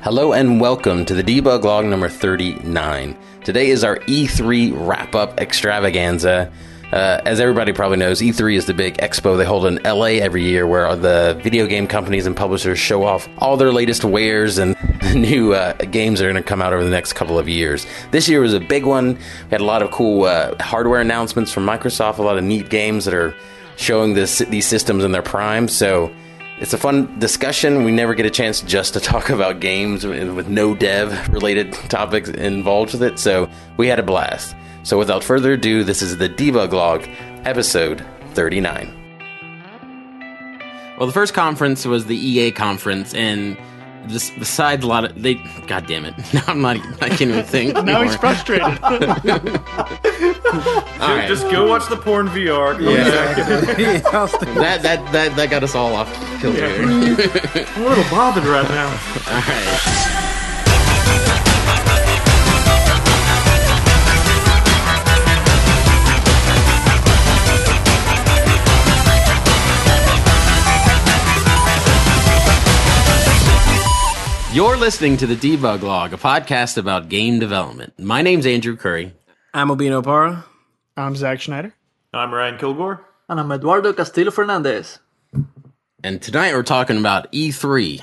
Hello and welcome to the debug log number 39. Today is our E3 wrap up extravaganza. Uh, as everybody probably knows, E3 is the big expo they hold in LA every year where the video game companies and publishers show off all their latest wares and new uh, games that are going to come out over the next couple of years. This year was a big one. We had a lot of cool uh, hardware announcements from Microsoft, a lot of neat games that are showing this, these systems in their prime. So it's a fun discussion. We never get a chance just to talk about games with no dev related topics involved with it. So we had a blast. So without further ado, this is the Debug Log, episode 39. Well, the first conference was the EA conference, and just besides a lot of they, God damn it! Now I'm not. I can't even think. now anymore. he's frustrated. All right. Just go watch the porn VR. Yeah. back. that that that that got us all off kilter. here. I'm a little bothered right now. All right. You're listening to the Debug Log, a podcast about game development. My name's Andrew Curry. I'm Obino Para. I'm Zach Schneider. I'm Ryan Kilgore. And I'm Eduardo Castillo Fernandez. And tonight we're talking about E E3.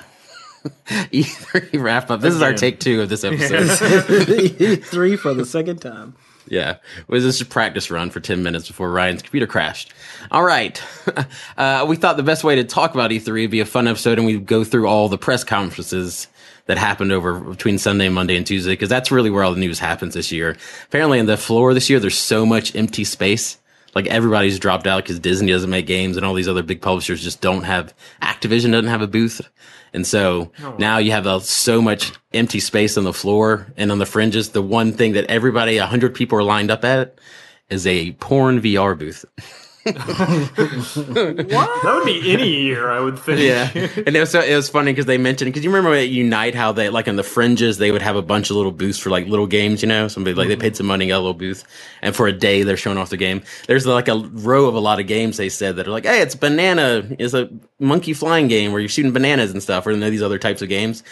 E3 wrap up. This is our take two of this episode. E3 for the second time. Yeah, it was just a practice run for 10 minutes before Ryan's computer crashed. All right. Uh, we thought the best way to talk about E3 would be a fun episode and we'd go through all the press conferences that happened over between Sunday, Monday, and Tuesday, because that's really where all the news happens this year. Apparently, in the floor this year, there's so much empty space. Like everybody's dropped out because Disney doesn't make games and all these other big publishers just don't have, Activision doesn't have a booth. And so now you have uh, so much empty space on the floor and on the fringes. The one thing that everybody, a hundred people are lined up at is a porn VR booth. That would be any year, I would think. Yeah, and it was so, it was funny because they mentioned because you remember at Unite how they like on the fringes they would have a bunch of little booths for like little games. You know, somebody like they mm-hmm. paid some money got a little booth, and for a day they're showing off the game. There's like a row of a lot of games they said that are like, hey, it's banana, it's a monkey flying game where you're shooting bananas and stuff, or you know, these other types of games.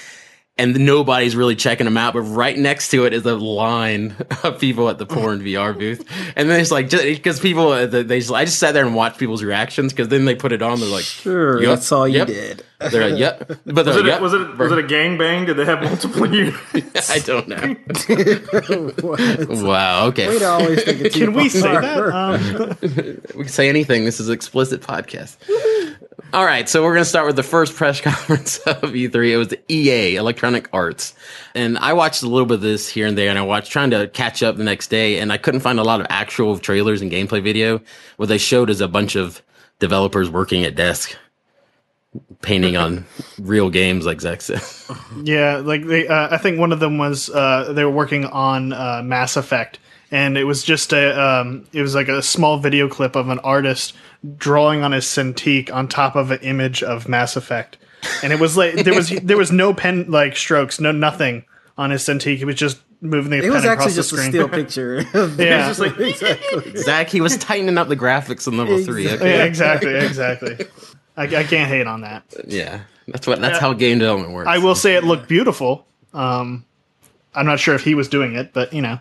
And nobody's really checking them out, but right next to it is a line of people at the porn VR booth, and then it's like because people uh, they just, I just sat there and watched people's reactions because then they put it on, they're like, Sure, Yep, that's all you yep. did. They're like, yep. But Was they're it, a, yep. was it was it a gangbang? Did they have multiple units? I don't know. wow. Okay. Way to always think it's Can we say that? Um, We can say anything. This is an explicit podcast. All right, so we're going to start with the first press conference of E3. It was the EA, Electronic Arts. And I watched a little bit of this here and there, and I watched trying to catch up the next day, and I couldn't find a lot of actual trailers and gameplay video. What they showed is a bunch of developers working at desk, painting on real games, like Zach said. yeah, like they. Uh, I think one of them was uh, they were working on uh, Mass Effect, and it was just a. Um, it was like a small video clip of an artist drawing on his Cintiq on top of an image of Mass Effect, and it was like there was there was no pen like strokes, no nothing on his Cintiq. It was just moving the It pen was actually the just a screen. still picture. Yeah. It's just like exactly. Zach, he was tightening up the graphics in level three. Okay. yeah, exactly, exactly. I, I can't hate on that. Yeah, that's what. That's how game development works. I will say it looked beautiful. Um, I'm not sure if he was doing it, but you know,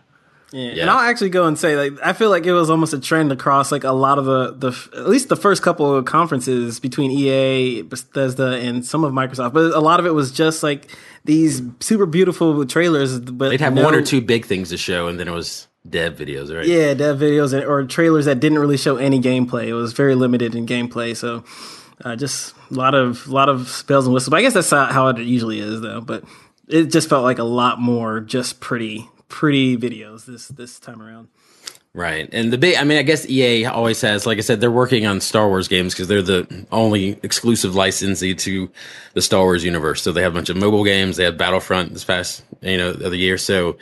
Yeah. Yeah. And I'll actually go and say, like, I feel like it was almost a trend across like a lot of the the at least the first couple of conferences between EA, Bethesda, and some of Microsoft. But a lot of it was just like these super beautiful trailers. But They'd have no- one or two big things to show, and then it was dev videos, right? Yeah, dev videos and, or trailers that didn't really show any gameplay. It was very limited in gameplay, so uh, just a lot of lot of bells and whistles. But I guess that's how it usually is, though. But it just felt like a lot more just pretty pretty videos this this time around. Right. And the big, I mean, I guess EA always has, like I said, they're working on Star Wars games because they're the only exclusive licensee to the Star Wars universe. So they have a bunch of mobile games. They had Battlefront this past, you know, other year. So,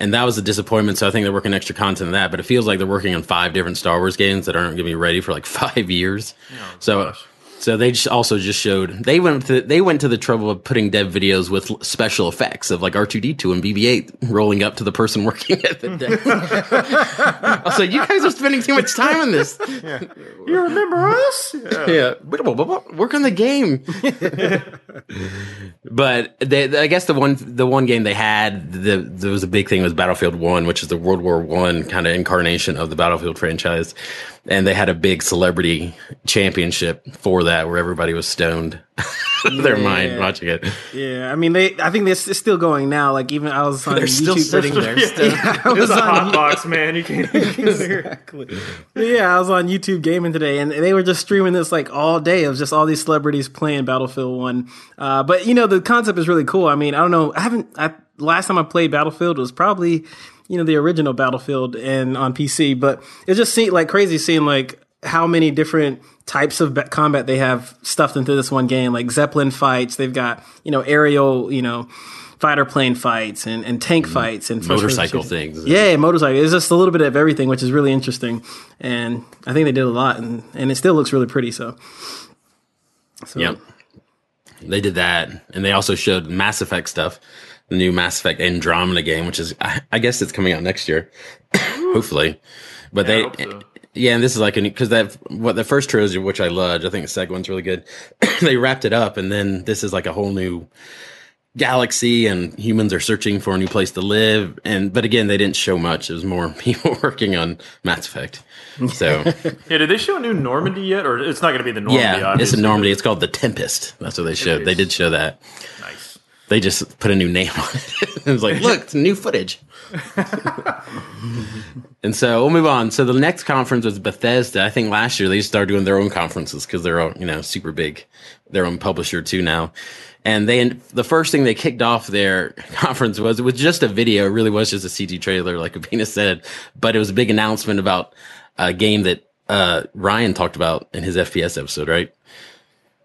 and that was a disappointment. So I think they're working extra content on that, but it feels like they're working on five different Star Wars games that aren't going to be ready for like five years. Oh, so So they just also just showed they went to they went to the trouble of putting dev videos with special effects of like R two D two and BB eight rolling up to the person working at the desk. I was like, you guys are spending too much time on this. You remember us? Yeah, work on the game. but they, I guess the one the one game they had the there was a big thing was Battlefield One, which is the World War One kind of incarnation of the Battlefield franchise, and they had a big celebrity championship for that where everybody was stoned their mind watching it. Yeah, I mean, they. I think this is still going now. Like even I was on They're YouTube. still sitting there. Still. I It's was a on hot box, man. You can't. You can't Exactly. yeah, I was on YouTube gaming today, and they were just streaming this like all day of just all these celebrities playing Battlefield One. Uh, but you know, the concept is really cool. I mean, I don't know. I haven't. I, last time I played Battlefield was probably you know the original Battlefield and on PC, but it just seemed like crazy seeing like how many different types of combat they have stuffed into this one game like zeppelin fights they've got you know aerial you know fighter plane fights and, and tank mm-hmm. fights and Motorcycle things. Yeah, motorcycle. It's just a little bit of everything, which is really interesting. And I think they did a lot, and, and it still looks really pretty. So, so Yep. They did that, and they also showed Mass Effect stuff, the new Mass Effect Andromeda game, which is I, I guess it's coming out next year, hopefully. But I they, hope so. yeah, and this is like a because that what the first trilogy, which I loved, I think the second one's really good. they wrapped it up, and then this is like a whole new galaxy, and humans are searching for a new place to live. And but again, they didn't show much. It was more people working on Mass Effect. So Yeah, did they show a new Normandy yet, or it's not going to be the Normandy? yeah, it's a Normandy. It's called the Tempest. That's what they showed. They did show that. Nice. They just put a new name on it. it was like, look, it's new footage. and so we'll move on. So the next conference was Bethesda. I think last year they started doing their own conferences because they're all, you know super big, their own publisher too now. And they the first thing they kicked off their conference was it was just a video. It really was just a CG trailer, like Abina said, but it was a big announcement about a game that uh, Ryan talked about in his FPS episode, right?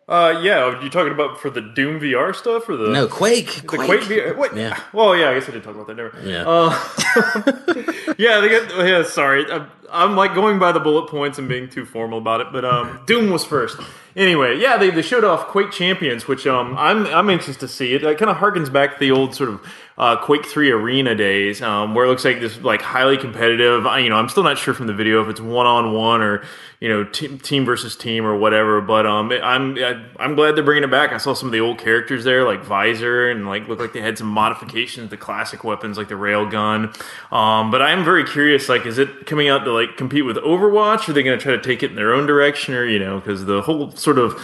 Uh, yeah, are you talking about for the Doom VR stuff or the No, Quake. the Quake, VR? Wait, Yeah. Well, yeah, I guess I didn't talk about that. Never. Yeah. Uh, yeah, they. Yeah, sorry, I'm, I'm like going by the bullet points and being too formal about it. But um, Doom was first. Anyway, yeah, they, they showed off Quake Champions, which um, I'm I'm anxious to see. It, it kind of harkens back to the old sort of uh, Quake Three Arena days, um, where it looks like this like highly competitive. I, you know, I'm still not sure from the video if it's one on one or you know team, team versus team or whatever. But um, I'm I'm glad they're bringing it back. I saw some of the old characters there, like Visor, and like looked like they had some modifications to classic weapons like the railgun. Um, but I'm very curious. Like, is it coming out to like compete with Overwatch? Are they going to try to take it in their own direction, or you know, because the whole sort of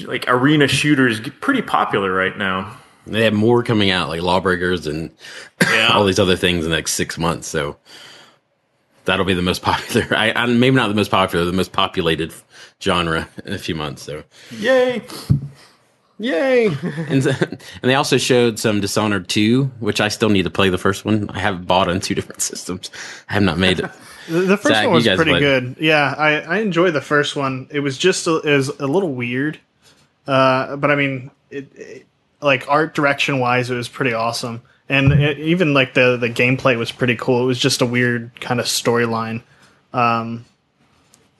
like arena shooters pretty popular right now. They have more coming out, like Lawbreakers and Yeah. all these other things in the next six months. So that'll be the most popular. I, I maybe not the most popular, the most populated genre in a few months. So Yay! yay! and, and they also showed some Dishonored two, which I still need to play the first one. I have bought on two different systems. I have not made it. The, first Zach, one was pretty good. Yeah, I, I enjoyed the first one. It was just a, it was a little weird, uh, but I mean, it, it- like art direction wise, it was pretty awesome, and it, even like the the gameplay was pretty cool. It was just a weird kind of storyline, um,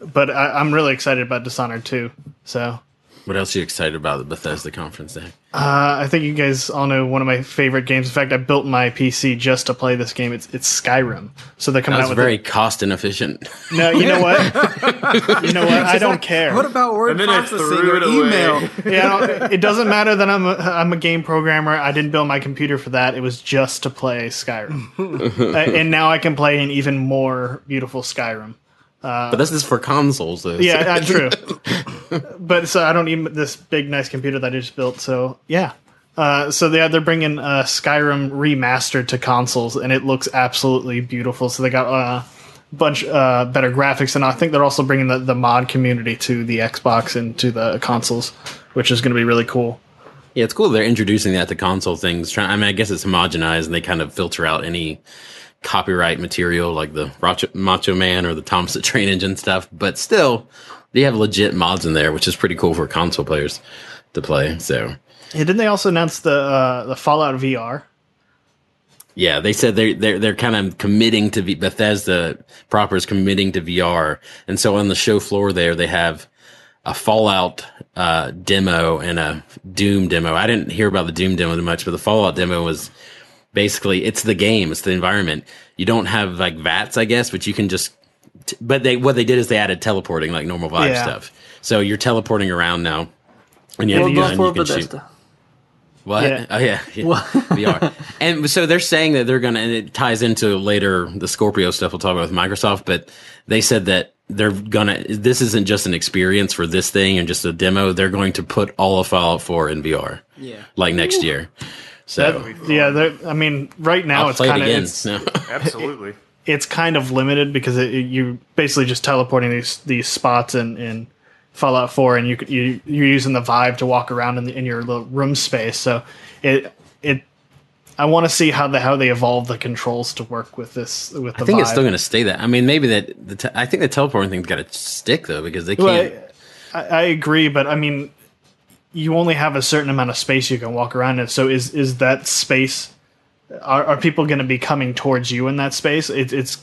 but I, I'm really excited about Dishonored too. So What else are you excited about the Bethesda conference day? uh, I think you guys all know one of my favorite games. In fact, I built my PC just to play this game. It's it's Skyrim. So they're coming That out with very it. cost inefficient. No, you know what? you know what? I don't care. What about word And then I processing threw or email? yeah, it doesn't matter that I'm a, I'm a game programmer. I didn't build my computer for that. It was just to play Skyrim, Uh, and now I can play an even more beautiful Skyrim. But this is for consoles, though. Yeah, uh, true. but so I don't need this big nice computer that I just built. So yeah. Uh, so they they're bringing uh, Skyrim remastered to consoles, and it looks absolutely beautiful. So they got a bunch uh, better graphics, and I think they're also bringing the, the mod community to the Xbox and to the consoles, which is going to be really cool. Yeah, it's cool they're introducing that to console things. I mean, I guess it's homogenized and they kind of filter out any copyright material like the Macho, Macho Man or the Thompson Train Engine stuff. But still, they have legit mods in there, which is pretty cool for console players to play. So, Yeah, didn't they also announce the uh, the Fallout VR? yeah, they said they're they're they're kind of committing to v- Bethesda proper is committing to VR, and so on the show floor there they have a Fallout uh, demo and a Doom demo. I didn't hear about the Doom demo much, but the Fallout demo was basically it's the game, it's the environment. You don't have like VATS, I guess, but you can just. T- but they what they did is they added teleporting like normal Vive Yeah. stuff. So you're teleporting around now, and you have Well a gun. for You can shoot. Bethesda. What? Yeah. Oh yeah, yeah. VR. And so they're saying that they're gonna, and it ties into later the Scorpio stuff we'll talk about with Microsoft. But they said that they're gonna. This isn't just an experience for this thing and just a demo. They're going to put all of Fallout 4 in VR. Yeah. like next year. So That- yeah, I mean, right now I'll it's play it kind of again. it's, No. Absolutely. it's kind of limited because it, you basically just teleporting these these spots in, in Fallout 4, and you you you're using the Vive to walk around in, the, in your little room space. So it it I want to see how the how they evolve the controls to work with this with the I think Vive. it's still going to stay that. I mean, maybe that. The te- I think the teleporting thing's got to stick though because they can't. Well, I, I agree, but I mean, you only have a certain amount of space you can walk around in. So is is that space? Are, are people going to be coming towards you in that space? It, it's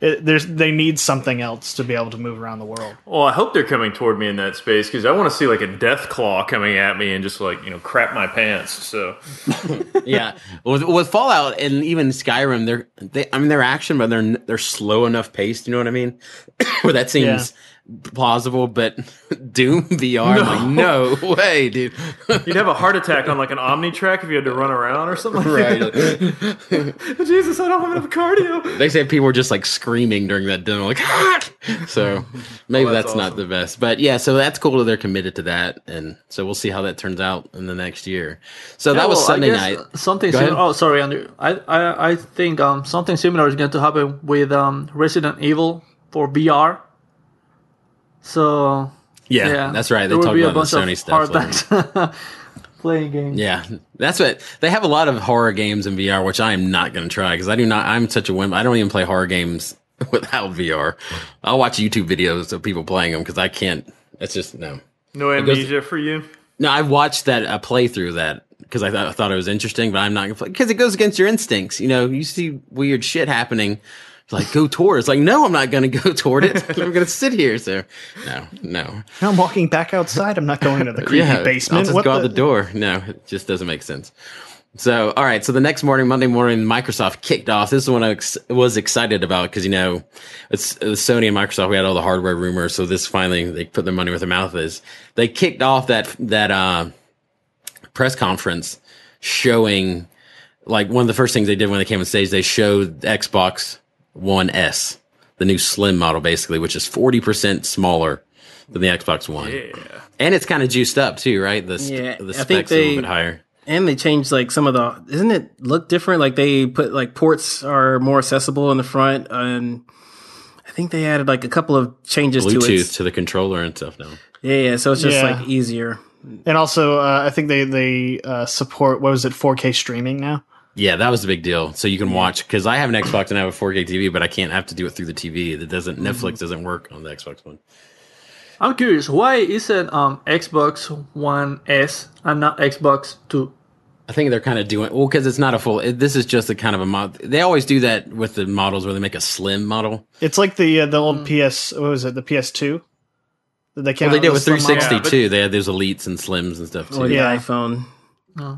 it, there's they need something else to be able to move around the world. Well, I hope they're coming toward me in that space because I want to see like a death claw coming at me and just like you know crap my pants. So yeah, with, with Fallout and even Skyrim, they're they. I mean, they're action, but they're they're slow enough paced. You know what I mean? Where that seems plausible, but Doom VR, I'm like, no way, dude. you'd have a heart attack on like an Omni track if you had to run around or something. Like right. that. Jesus, I don't have enough cardio. They say people were just like screaming during that demo, like, ah! so maybe Oh, that's that's, not the best. But yeah, so that's cool that they're committed to that, and so we'll see how that turns out in the next year. So that was well, Sunday night. Something similar. Oh, sorry, Andrew. I, I, I think um, something similar is going to happen with um, Resident Evil for VR. So Yeah, yeah, that's right. They there will talked a about the Sony of stuff. heart later. playing games. Yeah, that's what they have a lot of horror games in VR, which I am not going to try because I do not. I'm such a wimp. I don't even play horror games without VR. I'll watch YouTube videos of people playing them because I can't. It's just no. No goes- amnesia for you. No, I've watched that a playthrough that because I, thought I thought it was interesting, but I'm not gonna play because it goes against your instincts. You know, you see weird shit happening. Like go toward. it. It's like no, I'm not going to go toward it. I'm going to sit here. So no, no. No, I'm walking back outside. I'm not going to the creepy yeah, basement. I'll just What go out the door. No, it just doesn't make sense. So, all right. So the next morning, Monday morning, Microsoft kicked off. This is what I ex- was excited about because you know, it's, it was Sony and Microsoft. We had all the hardware rumors. So this finally they put their money where their mouth is. They kicked off that that uh, press conference showing like one of the first things they did when they came on stage. They showed Xbox One S, the new slim model, basically, which is forty percent smaller than the Xbox One. Yeah. And it's kind of juiced up too, right? The, st- Yeah, the I specs think a little they- bit higher. And they changed like some of the. Isn't it look different? Like they put like ports are more accessible in the front, and I think they added like a couple of changes to Bluetooth it. to the controller and stuff now. Yeah, yeah. So it's just Yeah. like easier. And also, uh, I think they they uh, support what was it 4K streaming now. Yeah, that was a big deal. So you can watch because I have an Xbox and I have a 4K TV, but I can't have to do it through the TV. That doesn't Netflix doesn't work on the Xbox One. I'm curious, why isn't um, Xbox One S and not Xbox Two? I think they're kind of doing well because it's not a full. It, this is just a kind of a mod. They always do that with the models where they make a slim model. It's like the uh, the old PS. What was it? The PS2. That they came Well, they out did with with the 360 model? Yeah, too. They had those elites and slims and stuff too. Or the Yeah. iPhone.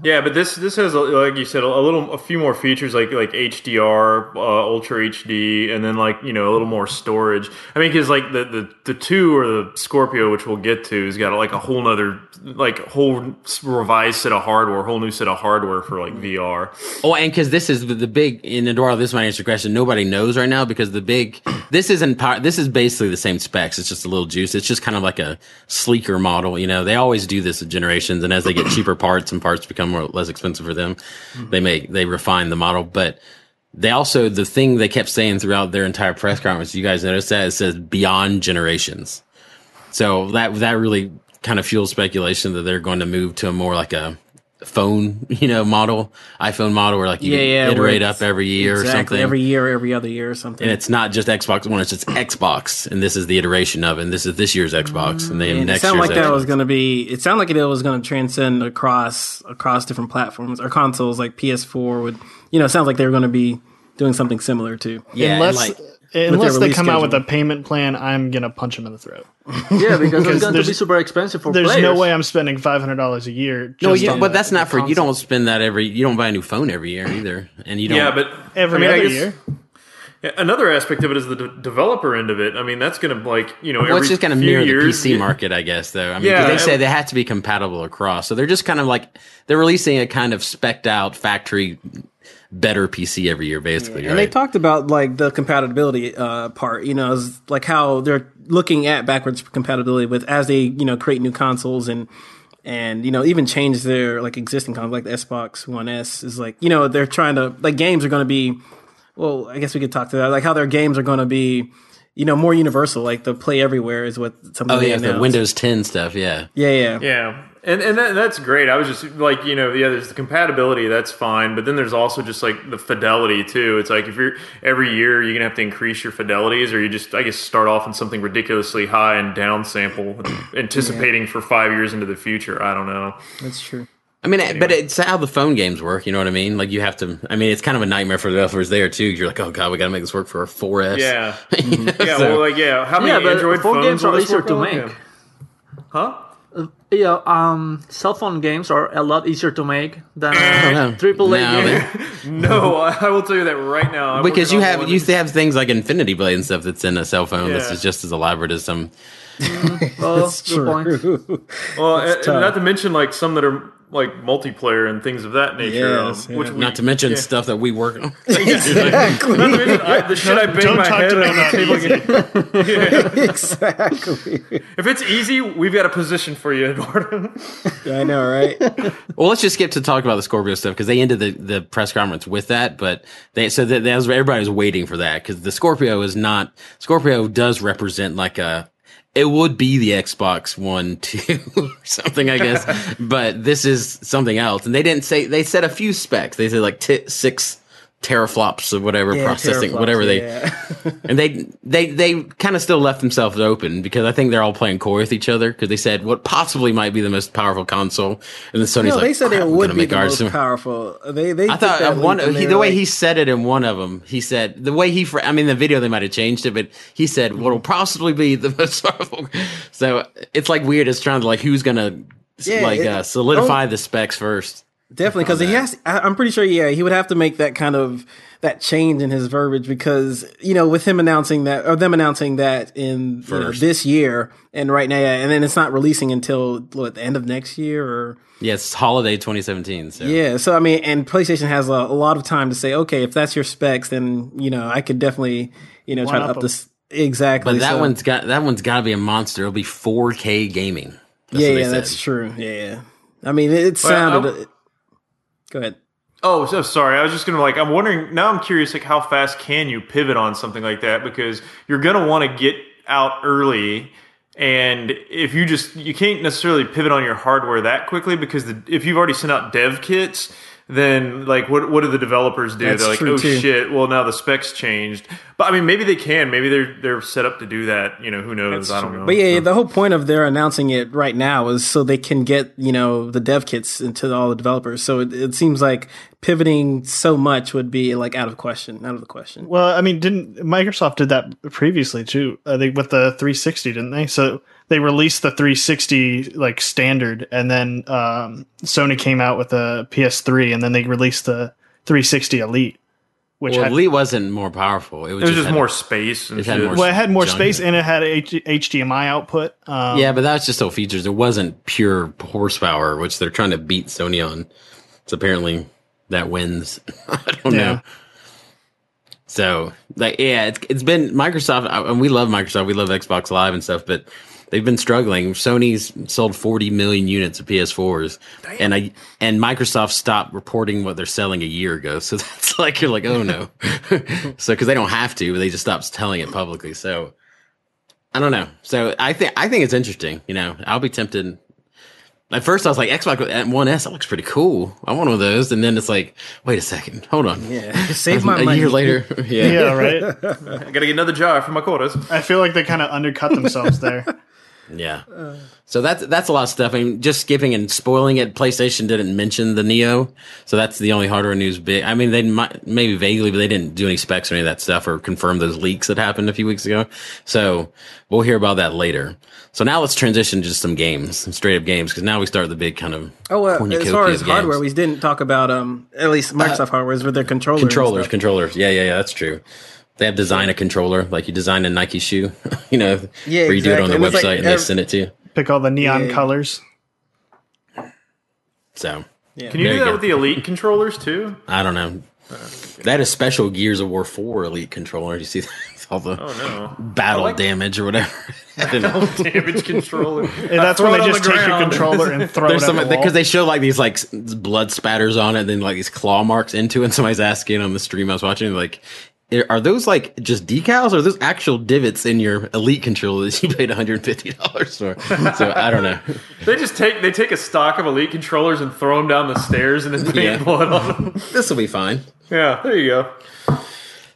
Yeah, but this this has like you said a little a few more features like like HDR, uh, Ultra HD, and then like you know a little more storage. I mean, because like the, the the two or the Scorpio, which we'll get to, has got like a whole nother like whole revised set of hardware, a whole new set of hardware for like VR. Oh, and because this is the, the big in Eduardo, this might answer your question. Nobody knows right now because the big this isn't power. This is basically the same specs. It's just a little juice. It's just kind of like a sleeker model. You know, they always do this with generations, and as they get cheaper parts and parts become more less expensive for them, they make they refine the model. But they also the thing they kept saying throughout their entire press conference. You guys noticed that it says beyond generations. So that that really kind of fuels speculation that they're going to move to a more like a phone, you know, model, iPhone model, where like you Yeah, can yeah. where iterate up every year or exactly, something. Every year, every other year or something. and it's not just Xbox One; it's just Xbox, and this is the iteration of, it, and this is this year's Xbox, and then And it next sounded year's like that was going to be. It sounded like it was going to transcend across across different platforms or consoles. Like PS4 would, you know, it sounds like they were going to be doing something similar too. yeah, unless like Unless they release come out with a payment plan, I'm gonna punch them in the throat. Yeah, because it's going to be super expensive for players. There's players. no way I'm spending five hundred dollars a year. Just No, you, on but the- that's not the for you. Don't spend that every. You don't buy a new phone every year either, and you don't. Yeah, but every I mean, other guess- year. Another aspect of it is the de- developer end of it. I mean, that's going to like you know Well, every it's just going to few mirror years, the PC market, I guess. Though I mean, Yeah, they it- said they have to be compatible across, so they're just kind of like they're releasing a kind of specked out factory better PC every year, basically. And they talked about like the compatibility uh, part, you know, is like how they're looking at backwards compatibility with as they you know create new consoles and and you know even change their like existing consoles like the Xbox One S is like you know they're trying to like games are going to be well I guess we could talk to that like how their games are going to be you know more universal like the play everywhere is what something oh they yeah, the. Windows 10 stuff. Yeah, yeah yeah Yeah, and and that, that's great. I was just like, you know, yeah, there's the compatibility, that's fine, but then there's also just like the fidelity too. It's like if you're every year you're gonna have to increase your fidelities, or you just I guess start off in something ridiculously high and down sample, anticipating for five years into the future. I don't know. that's true I mean, but it's how the phone games work. You know what I mean? Like you have to. I mean, it's kind of a nightmare for the developers there too. You're like, oh god, we got to make this work for our 4S. Yeah, You know, yeah. so- well, like yeah, how many Yeah, but Android phone phones games will are this easier work to make. Yeah. Huh? Yeah, um, cell phone games are a lot easier to make than uh, triple A No, games. No, I I will tell you that right now. I'm because you have you have things like Infinity Blade and stuff that's in a cell phone. This is just as elaborate as some. Oh, good point. Well, and, and not to mention like some that are like multiplayer and things of that nature. Yes, um, which yeah. we, Not to mention yeah. stuff that we work on. exactly Not to mention I, the shit I bang Don't my talk head to on the about table. exactly If it's easy, we've got a position for you, Eduardo. I know right Well, let's just skip to talk about the Scorpio stuff because they ended the, the press conference with that. But they so that, that was everybody was waiting for that because the Scorpio is not Scorpio does represent like a it would be the Xbox One two or something I guess, but this is something else. And they didn't say they said a few specs. They said like t- six teraflops or whatever Yeah, processing, whatever they yeah. and they they they kind of still left themselves open because I think they're all playing coy with each other because they said what possibly might be the most powerful console, and then Sony's No, like, they said "Crap, it would be the ours." most powerful. They they I thought one he, the way like, he said it in one of them. He said the way he I mean the video they might have changed it, but he said what will possibly be the most powerful. So it's like weird. It's trying to like who's gonna Yeah, like it- uh, solidify the specs first. Definitely because he has. I, I'm pretty sure. Yeah, he would have to make that kind of that change in his verbiage because you know with him announcing that or them announcing that in you know, this year and right now, yeah, and then it's not releasing until what the end of next year or Yes, holiday 2017. So yeah. So I mean, and PlayStation has a, a lot of time to say, okay, if that's your specs, then you know I could definitely you know try to One-up this exactly. but that so- one's got that one's got to be a monster. It'll be 4K gaming. That's yeah, yeah, said. that's true. Yeah, yeah. I mean, it, it Well, sounded. I'm- go ahead. Oh, so sorry. I was just gonna like. I'm wondering now. I'm curious, like, how fast can you pivot on something like that? Because you're gonna want to get out early, and if you just you can't necessarily pivot on your hardware that quickly because the, if you've already sent out dev kits, then like what what do the developers do? That's they're like, true, oh too. shit. Well, now the specs changed. But I mean, maybe they can. Maybe they're they're set up to do that. You know, who knows? I don't know. But yeah, the whole point of their announcing it right now is so they can get you know the dev kits into all the developers. So it, it seems like pivoting so much would be like out of question, out of the question. Well, I mean, didn't Microsoft did that previously too? I think with the 360, didn't they? So they released the 360 like standard, and then um, Sony came out with the PS3, and then they released the 360 Elite, which Well, had Elite wasn't more powerful. It was, it was just had- more space and it had more well, it had more junk space in and it had H- HDMI output. Um, Yeah, but that's just all features. It wasn't pure horsepower, which they're trying to beat Sony on. It's apparently that wins. I don't Yeah. know. So like, yeah, it's it's been Microsoft, and we love Microsoft. We love Xbox Live and stuff, but they've been struggling. Sony's sold 40 million units of PS4s, and I and Microsoft stopped reporting what they're selling a year ago. So that's like you're like, oh no. so because they don't have to, they just stopped telling it publicly. So I don't know. So I think I think it's interesting. You know, I'll be tempted. At first, I was like, Xbox uh, One S, that looks pretty cool. I want one of those. And then it's like, wait a second, hold on. Yeah, save my a money. year later, yeah. yeah, right. I gotta get another jar for my quarters. I feel like they kind of undercut themselves there. Yeah. So that's that's a lot of stuff. I mean, just skipping and spoiling it. PlayStation didn't mention the Neo, so that's the only hardware news. Big. I mean, they might maybe vaguely, but they didn't do any specs or any of that stuff or confirm those leaks that happened a few weeks ago. So we'll hear about that later. So now let's transition to just some games, some straight up games, because now we start the big kind of Oh, uh, as far as hardware, games. we didn't talk about um at least Microsoft hardware with their controllers. controllers, controllers. Yeah, yeah, yeah. That's true. They have design a controller like you design a Nike shoe, you know, Yeah, where you do it on exactly. the website like and they send it to you. Pick all the neon Yeah. colors. So Yeah. Can you do you that go. with the Elite controllers too? I don't know. That is special Gears of War 4 Elite controller. You see that? all the Oh no, battle like- damage or whatever. I damage controller. And that's when they just the take your controller and throw There's it some the wall. because they show like these like blood spatters on it, and then like these claw marks into it. And somebody's asking on the stream I was watching, like, are those like just decals or are those actual divots in your Elite controller that you paid 150 dollars for? So I don't know. They just take they take a stock of Elite controllers and throw them down the stairs and then paint Yeah. blood on them. This will be fine. Yeah, there you go.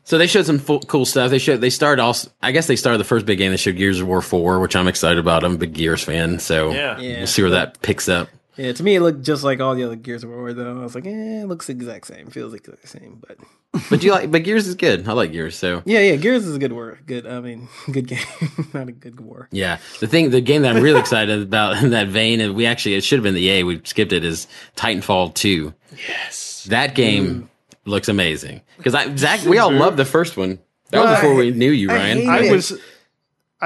So they showed some full, cool stuff. They showed they started also. I guess they started the first big game. They showed Gears of War four, which I'm excited about. I'm a big Gears fan, so Yeah. Yeah. we'll see where that picks up. Yeah, to me it looked just like all the other Gears of War though. I was like, eh, it looks the exact same, feels like the same, but But you like, but Gears is good. I like Gears. So yeah, yeah, Gears is a good war. Good, I mean, good game, not a good war. yeah, the thing, the game that I'm really excited about in that vein, and we actually it should have been the EA. We skipped it. Is Titanfall two. Yes, that game looks amazing because I Zach, we all loved the first one. That was before I- we knew you, Ryan. hate I it.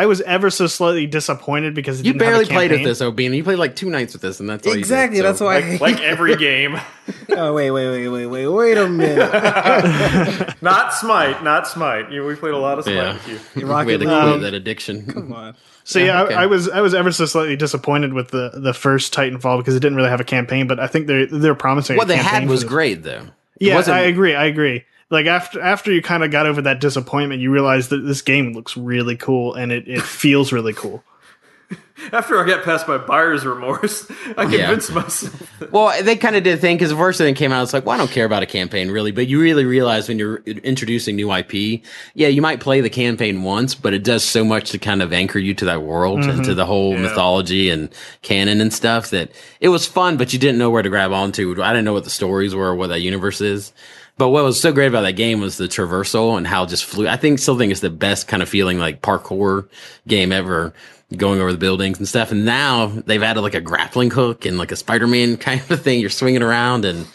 Was I was ever so slightly disappointed because it you didn't have barely a played with campaign. this, Obin. You played like two nights with this, and that's all you did. Exactly, So- that's why. I Like, hate like every game. Oh wait, wait, wait, wait, wait, wait a minute. Not Smite, not Smite. You, we played a lot of Smite Yeah. with you. we Rocket had to League. quit that addiction. Come on. So yeah, okay. I, I was I was ever so slightly disappointed with the the first Titanfall because it didn't really have a campaign, but I think they're they're promising. What a they campaign had was great, though. It Yeah, I agree. I agree. Like after after you kind of got over that disappointment, you realize that this game looks really cool and it, it feels really cool. After I got past my buyer's remorse, I Yeah. convinced myself. Well, they kind of did a thing because the first thing that came out, it's like, well, I don't care about a campaign really, but you really realize when you're introducing new IP, yeah, you might play the campaign once, but it does so much to kind of anchor you to that world and mm-hmm. to the whole mythology and canon and stuff that it was fun, but you didn't know where to grab onto. I didn't know what the stories were or what that universe is. But what was so great about that game was the traversal and how just flew. I think still think it's the best kind of feeling like parkour game ever going over the buildings and stuff. And now they've added like a grappling hook and like a Spider-Man kind of thing. You're swinging around and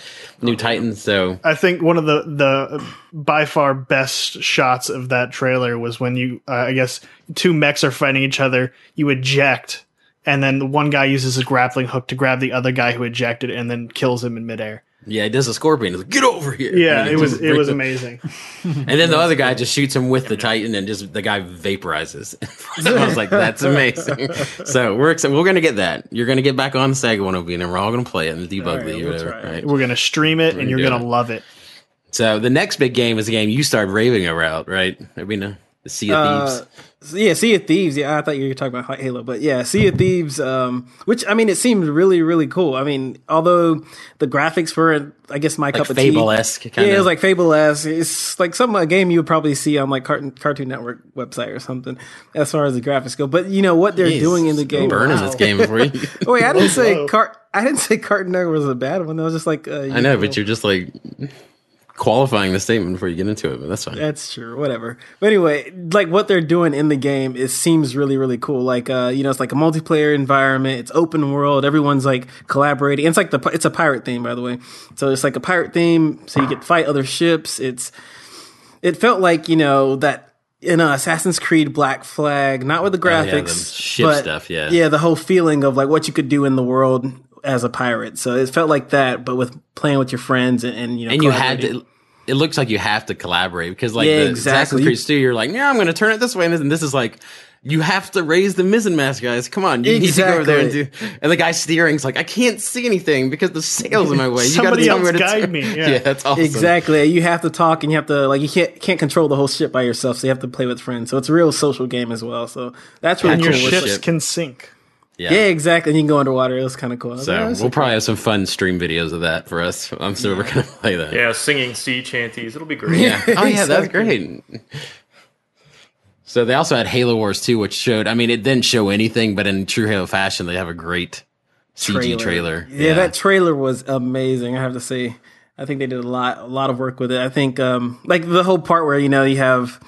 new Titans. So I think one of the the by far best shots of that trailer was when you uh, I guess two mechs are fighting each other. You eject, and then the one guy uses a grappling hook to grab the other guy who ejected, and then kills him in midair. Yeah, it does a scorpion. It's like, get over here. Yeah, And it was it was amazing. And then the other guy just shoots him with the Titan and just the guy vaporizes. so I was like, that's amazing. so we're excited. We're gonna get that. You're gonna get back on the Sega 101 and we're all gonna play it in the debug right, league or we'll whatever. it. Right? We're gonna stream it, and you're gonna it. love it. So the next big game is a game you started raving about, right? Uh, the Sea of Uh, Thieves. so yeah, Sea of Thieves. Yeah, I thought you were talking about Halo, but yeah, Sea of Thieves. Um, which I mean, it seemed really, really cool. I mean, although the graphics were, I guess, my like cup of Fable-esque yeah, it was like Fable-esque. It's like some a game you would probably see on like Cartoon Cartoon Network website or something, as far as the graphics go. But you know what they're doing in the game. burning wow. this game before you. Oh, wait, I didn't say Cart. I didn't say Cartoon Network was a bad one. That was just like uh, I know, but you're just like qualifying the statement before you get into it. But that's fine. That's true. Whatever. But anyway, like what they're doing in the game, it seems really, really cool. Like, uh, you know, it's like a multiplayer environment. It's open world. Everyone's like collaborating. It's like the it's a pirate theme, by the way. So it's like a pirate theme. So you get to fight other ships. It's it felt like you know that in uh, Assassin's Creed Black Flag, not with the Oh, yeah, the graphics, ship but stuff, yeah. yeah, the whole feeling of like what you could do in the world as a pirate. So it felt like that, but with playing with your friends and, and you know, and you had to. It looks like you have to collaborate because, like, Yeah, the exactly. Assassin's Creed 2, you're like, yeah, I'm going to turn it this way, and this, and this is like, you have to raise the mizzen mast, guys. Come on, you need to go over there and do. And the guy steering's like, I can't see anything because the sail's in my way. You gotta Somebody tell me else where to guide turn." me, yeah. that's awesome. Exactly. You have to talk and you have to like you can't can't control the whole ship by yourself, so you have to play with friends. So it's a real social game as well. So that's really And cool. your ships ship. can sink. Yeah. yeah, exactly. And you can go underwater. It was kind of cool. So like, oh, we'll cool. probably have some fun stream videos of that for us. I'm sure we're gonna play that. Yeah, singing sea chanties. It'll be great. Yeah. Oh yeah, that's great. So they also had Halo Wars 2, which showed. I mean, it didn't show anything, but in true Halo fashion, they have a great CG trailer. Yeah, that trailer was amazing. I have to say, I think they did a lot, a lot of work with it. I think, um, like the whole part where you know you have,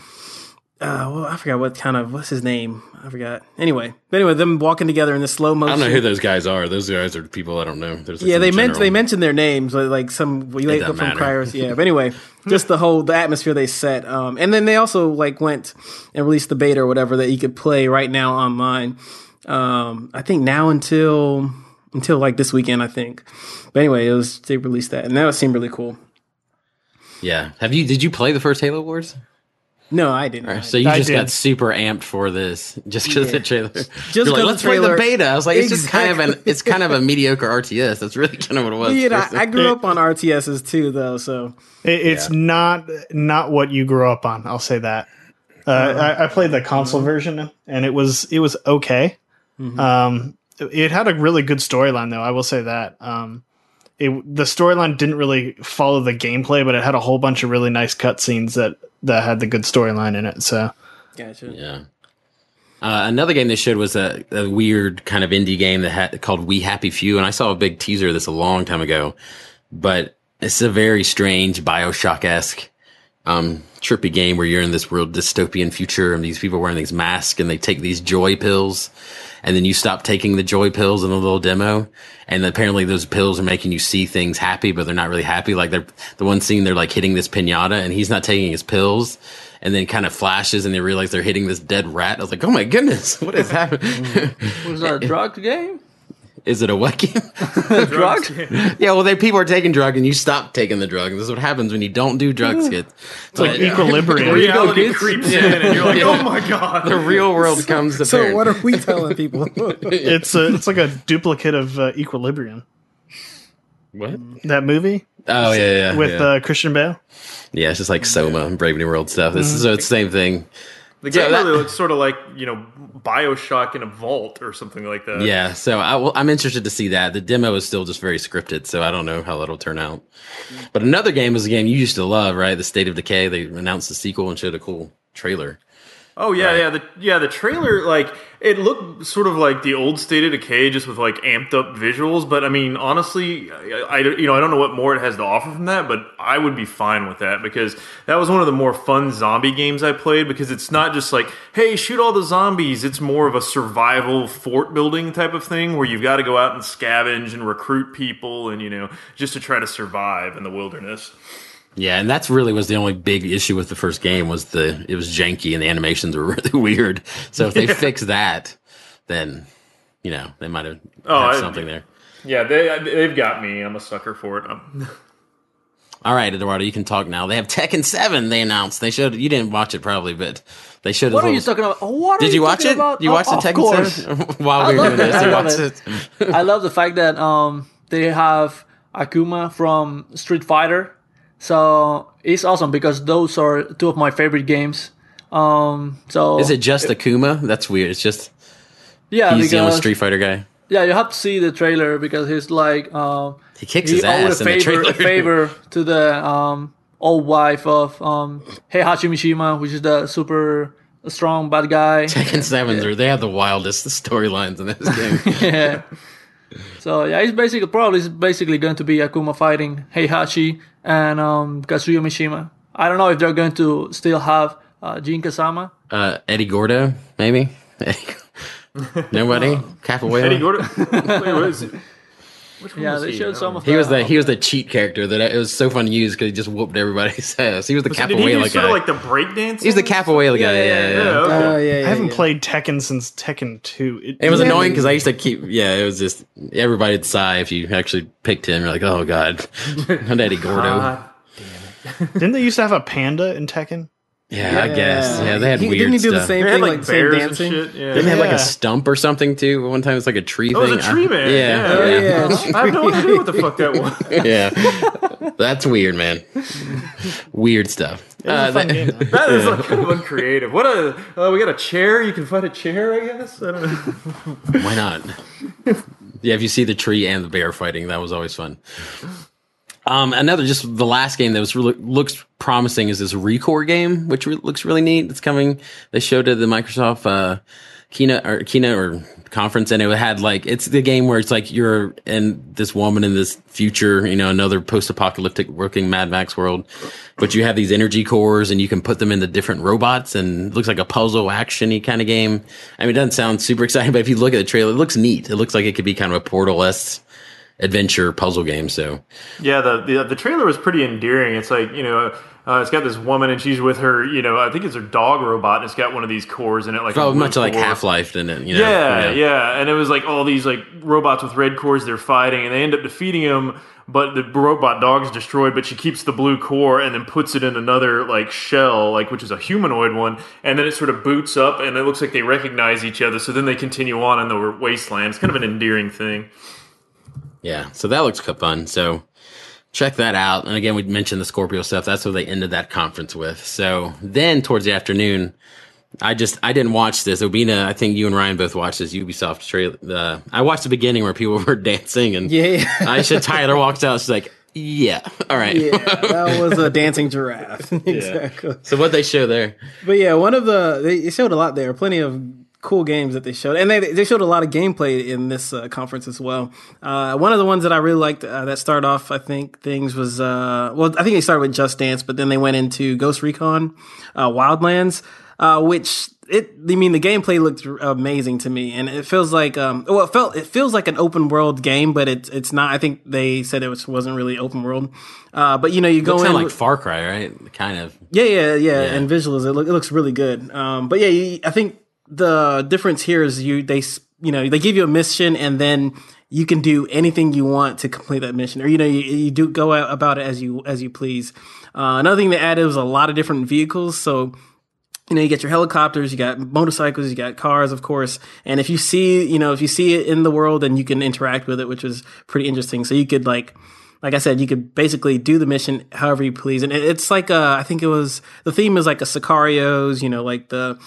uh, well, I forgot what kind of what's his name. I forgot. Anyway, but anyway, them walking together in the slow motion. I don't know who those guys are. Those guys are people I don't know. There's like yeah, they mentioned they mentioned their names like, some we from matter. Cryos. Yeah, but anyway, just the whole the atmosphere they set. Um, and then they also like went and released the beta or whatever that you could play right now online. Um, I think now until until like this weekend, I think. But anyway, it was they released that, and that seemed really cool. Yeah. Have you? Did you play the first Halo Wars? No, I didn't. So you I just did. got super amped for this just because the trailer. Just You're 'cause like, let's play the beta. I was like, it's just kind of an it's kind of a mediocre RTS. That's really kind of what it was. You know, First- I grew up on RTSs too, though. So It, it's not not what you grew up on. I'll say that. Uh, I, I played the console version, and it was it was okay. Um, it, it had a really good storyline, though. I will say that. Um, it, the storyline didn't really follow the gameplay, but it had a whole bunch of really nice cutscenes that that had the good storyline in it. So gotcha. Yeah. Uh, another game they showed was a, a weird kind of indie game that had called We Happy Few, and I saw a big teaser of this a long time ago. But it's a very strange Bioshock esque, um, trippy game where you're in this real dystopian future, and these people are wearing these masks, and they take these joy pills, and then you stop taking the joy pills in the little demo, and apparently those pills are making you see things happy, but they're not really happy. Like they're the one scene they're like hitting this pinata, and he's not taking his pills. And then kind of flashes, and they realize they're hitting this dead rat. I was like, "Oh my goodness, what is happening? Was our drug game? Is it a what game?" Drug? yeah, well, they people are taking drug, and you stop taking the drug. And this is what happens when you don't do drugs, kids. it's like equilibrium. Reality kids. creeps in, and you're like, oh my god. the real world comes to So parent. what are we telling people? it's a, it's like a duplicate of uh, Equilibrium. What? That movie Oh yeah, yeah. with yeah. uh, Christian Bale. yeah, it's just like Soma and Brave New World stuff. This is so it's the same thing. The game really looks sort of like you know Bioshock in a vault or something like that. Yeah, so I will, I'm interested to see that. The demo is still just very scripted, so I don't know how that'll turn out. But another game is a game you used to love, right? The State of Decay. They announced the sequel and showed a cool trailer. Oh yeah, yeah. The yeah the trailer like it looked sort of like the old State of Decay, just with like amped up visuals. But I mean, honestly, I, I you know I don't know what more it has to offer from that, but I would be fine with that because that was one of the more fun zombie games I played. Because it's not just like hey shoot all the zombies. It's more of a survival fort building type of thing where you've got to go out and scavenge and recruit people and you know just to try to survive in the wilderness. Yeah, and that's really was the only big issue with the first game was the it was janky and the animations were really weird. So if they fix that, then you know they might have Oh, have I- something there. Yeah, they they've got me. I'm a sucker for it. Um, All right, Eduardo, you can talk now. They have Tekken Seven. They announced. They showed. You didn't watch it probably, but they showed. What a are you talking about? What Did you watch it? About? You watched Of- the Tekken. Seven while we were doing it. this. I You love it. it. I love the fact that um, they have Akuma from Street Fighter. So it's awesome because those are two of my favorite games. Um, so Is it just Akuma? That's weird. It's just yeah, he's the only Street Fighter guy. yeah, you have to see the trailer because he's like um, He kicks he his a ass in the favor, trailer. a favor to the um, old wife of um, Heihachi Mishima, which is the super strong bad guy. Tekken Sevens are they have the wildest storylines in this game. yeah. So yeah, it's basically probably it's basically going to be Akuma fighting Heihachi and um, Kazuya Mishima. I don't know if they're going to still have uh, Jin Kazama. uh, Eddie Gordo, maybe. Nobody. Capoeira. Eddie Gordo. Wait, what is it? Which one Yeah, was they he? showed some of He was the the he was the cheat character that it was so fun to use because he just whooped everybody's ass. He was the So did he do capoeira sort of like the breakdance? He's the capoeira guy. Yeah, yeah. Yeah, okay. Oh yeah, yeah, I haven't yeah. played Tekken since Tekken Two. It was Yeah. annoying because I used to keep. Yeah, it was just everybody'd sigh if you actually picked him. You're like, oh god, not Eddie Gordo. God. Didn't they used to have a panda in Tekken? Yeah, I guess. Yeah, they had He- weird Didn't he do stuff. the same They thing, had like, like same bears and dancing? shit. Yeah. Didn't they have like a stump or something too? One time it was like a tree Oh, it thing. was a tree I- man. Yeah, Yeah. Oh, yeah. yeah. I have no idea what the fuck that was. yeah. That's weird, man. Weird stuff. It was Uh, that- game. Though. That is like kind of uncreative. What a uh, we got a chair. You can find a chair, I guess. I don't know. Why not? yeah, if you see the tree and the bear fighting, that was always fun. Um, another just the last game that was really looks promising is this Recore game, which re- looks really neat. It's coming. They showed it at the Microsoft uh, keynote or keynote or conference, and it had like it's the game where it's like you're and this woman in this future, you know, another post-apocalyptic working Mad Max world, but you have these energy cores and you can put them into different robots, and looks like a puzzle actiony kind of game. I mean, it doesn't sound super exciting, but if you look at the trailer, it looks neat. It looks like it could be kind of a Portal s adventure puzzle game. So Yeah, the, the the trailer was pretty endearing. It's like you know, uh, it's got this woman and she's with her, you know, I think it's her dog robot, and it's got one of these cores in it, like oh, much like. Half Life, didn't it? You know? Yeah, yeah, and it was like all these like robots with red cores. They're fighting, and they end up defeating them, But the robot dog's destroyed. But she keeps the blue core and then puts it in another like shell, like which is a humanoid one. And then it sort of boots up, and it looks like they recognize each other. So then they continue on in the wasteland. It's kind of an endearing thing. Yeah, so that looks fun. So check that out. And again, we mentioned the Scorpio stuff. That's what they ended that conference with. So then towards the afternoon, I just I didn't watch this. Obina, I think you and Ryan both watched this Ubisoft trailer. Uh, I watched the beginning where people were dancing, and Yeah. Aisha Tyler walks out. She's like, "Yeah, all right." Yeah, that was a dancing giraffe. exactly. So what they show there? But yeah, one of the they showed a lot there. Plenty of cool games that they showed, and they they showed a lot of gameplay in this uh, conference as well. Uh, one of the ones that I really liked uh, that started off, I think, things was uh, well, I think they started with Just Dance, but then they went into Ghost Recon uh, Wildlands, uh, which. It, I mean, the gameplay looked amazing to me, and it feels like, um, well, it felt, it feels like an open world game, but it's, it's not. I think they said it was, wasn't really open world. Uh, but you know, you go in like with- Far Cry, right? Kind of. yeah, yeah, yeah, Yeah. And visuals, it, look, it looks really good. Um, but yeah, you, I think the difference here is you they you know they give you a mission and then you can do anything you want to complete that mission, or you know you, you do go about it as you as you please. Uh, another thing they added was a lot of different vehicles, so you know, you get your helicopters, you got motorcycles, you got cars, of course. And if you see, you know, if you see it in the world, then you can interact with it, which was pretty interesting. So you could like, like I said, you could basically do the mission however you please. And it, it's like, uh, I think it was, the theme is like a Sicarios, you know, like the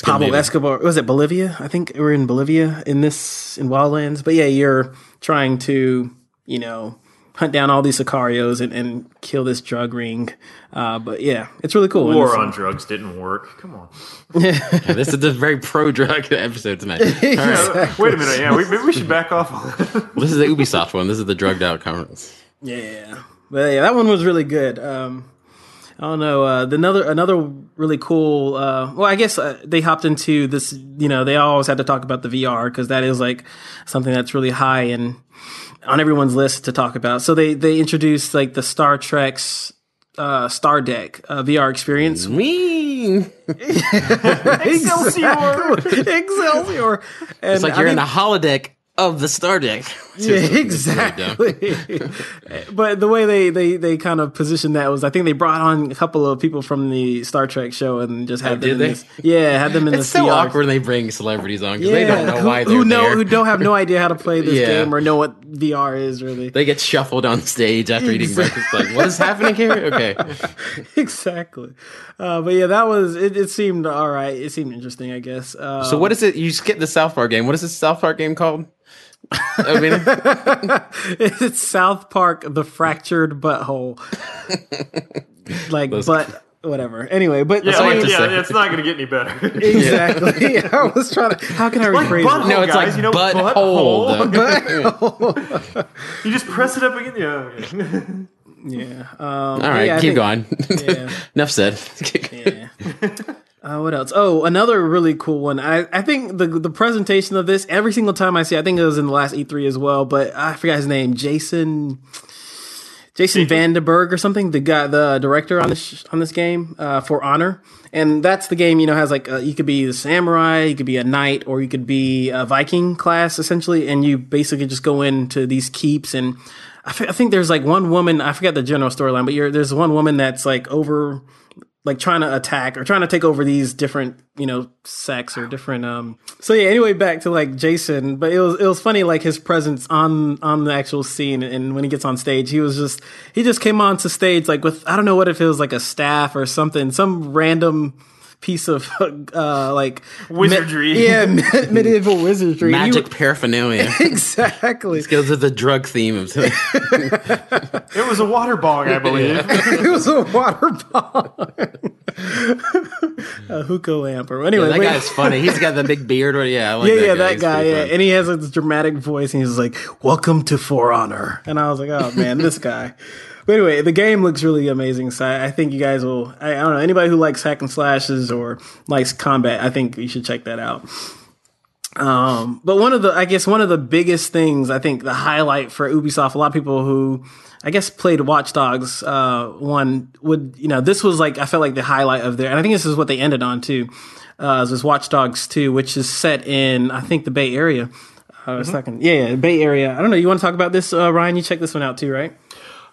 Pablo. Escobar, was it Bolivia? I think we're in Bolivia in this, in Wildlands. But yeah, you're trying to, you know, hunt down all these Sicarios and, and kill this drug ring. Uh, but yeah, it's really cool. War on drugs didn't work. Come on. Yeah, this is a very pro drug episode tonight. All right. Wait a minute. Yeah, we, maybe we should back off. on. This is the Ubisoft one. This is the drugged out conference. Yeah, but yeah, that one was really good. Um, I don't know. Uh, the another another really cool. Uh, well, I guess uh, they hopped into this. You know, they always had to talk about the VR because that is like something that's really high and on everyone's list to talk about. So they they introduced like the Star Trek's uh, Star Deck uh, VR experience. Me. Excelsior. Excelsior! And It's like you're in the holodeck of the Star Deck. Yeah, It's exactly. but the way they, they, they kind of positioned that was, I think they brought on a couple of people from the Star Trek show and just had Oh, them. did in they? This, yeah, had them in It's the so VR. awkward when they bring celebrities on because Yeah, they don't know who, why they're who know there. who don't have no idea how to play this Yeah. game or know what VR is really. They get shuffled on stage after eating breakfast. Like, what is happening here? Okay. exactly. Uh, but yeah, that was it. It seemed all right. It seemed interesting, I guess. Uh, So what is it? You skipped the South Park game. What is this South Park game called? I mean, it's South Park: The Fractured Butthole. like, but whatever. Anyway, but Yeah, I like, yeah, it's not going to get any better. exactly. I was trying to. How can I rephrase butthole, it? no, it's guys, like you know, butthole. butthole. though. you just press it up again. Yeah. okay. Yeah. Um, All right, yeah, keep think- going. Yeah. Enough said. Yeah. Uh, what else? Oh, another really cool one. I, I think the the presentation of this every single time I see, I think it was in the last E3 as well, but I forgot his name. Jason Jason VandenBerghe or something. The guy, the director on this on this game uh, for Honor, and that's the game. You know, has like uh you could be the samurai, you could be a knight, or you could be a Viking class essentially, and you basically just go into these keeps and. I, f- I think there's like one woman. I forget the general storyline, but you're, there's one woman that's like over like trying to attack or trying to take over these different you know sects or different um so yeah anyway back to like jason but it was it was funny like his presence on on the actual scene and when he gets on stage he was just he just came onto stage like with i don't know what if it was like a staff or something some random piece of uh, like Wizardry. me- yeah, me- medieval wizardry. Magic w- paraphernalia. exactly. Goes with the drug theme of It was a water bong, I believe. it was a water ball, a hookah lamp, or anyway. that wait- guy's funny. He's got the big beard. Yeah, I like yeah, that yeah, guy. that He's guy. Yeah, fun. and he has like, this dramatic voice, and he's like, "Welcome to For Honor," and I was like, "Oh man, this guy." But anyway, the game looks really amazing. So I I think you guys will. I, I don't know anybody who likes hack and slashes or likes combat. I think you should check that out. Um, but one of the, I guess, one of the biggest things, I think, the highlight for Ubisoft, a lot of people who, I guess, played Watch Dogs, uh, one would, you know, this was like, I felt like the highlight of their, and I think this is what they ended on too, uh, was Watch Dogs 2, which is set in, I think, the Bay Area. Uh, a second. Yeah, yeah, Bay Area. I don't know. You want to talk about this, uh, Ryan? You check this one out too, right?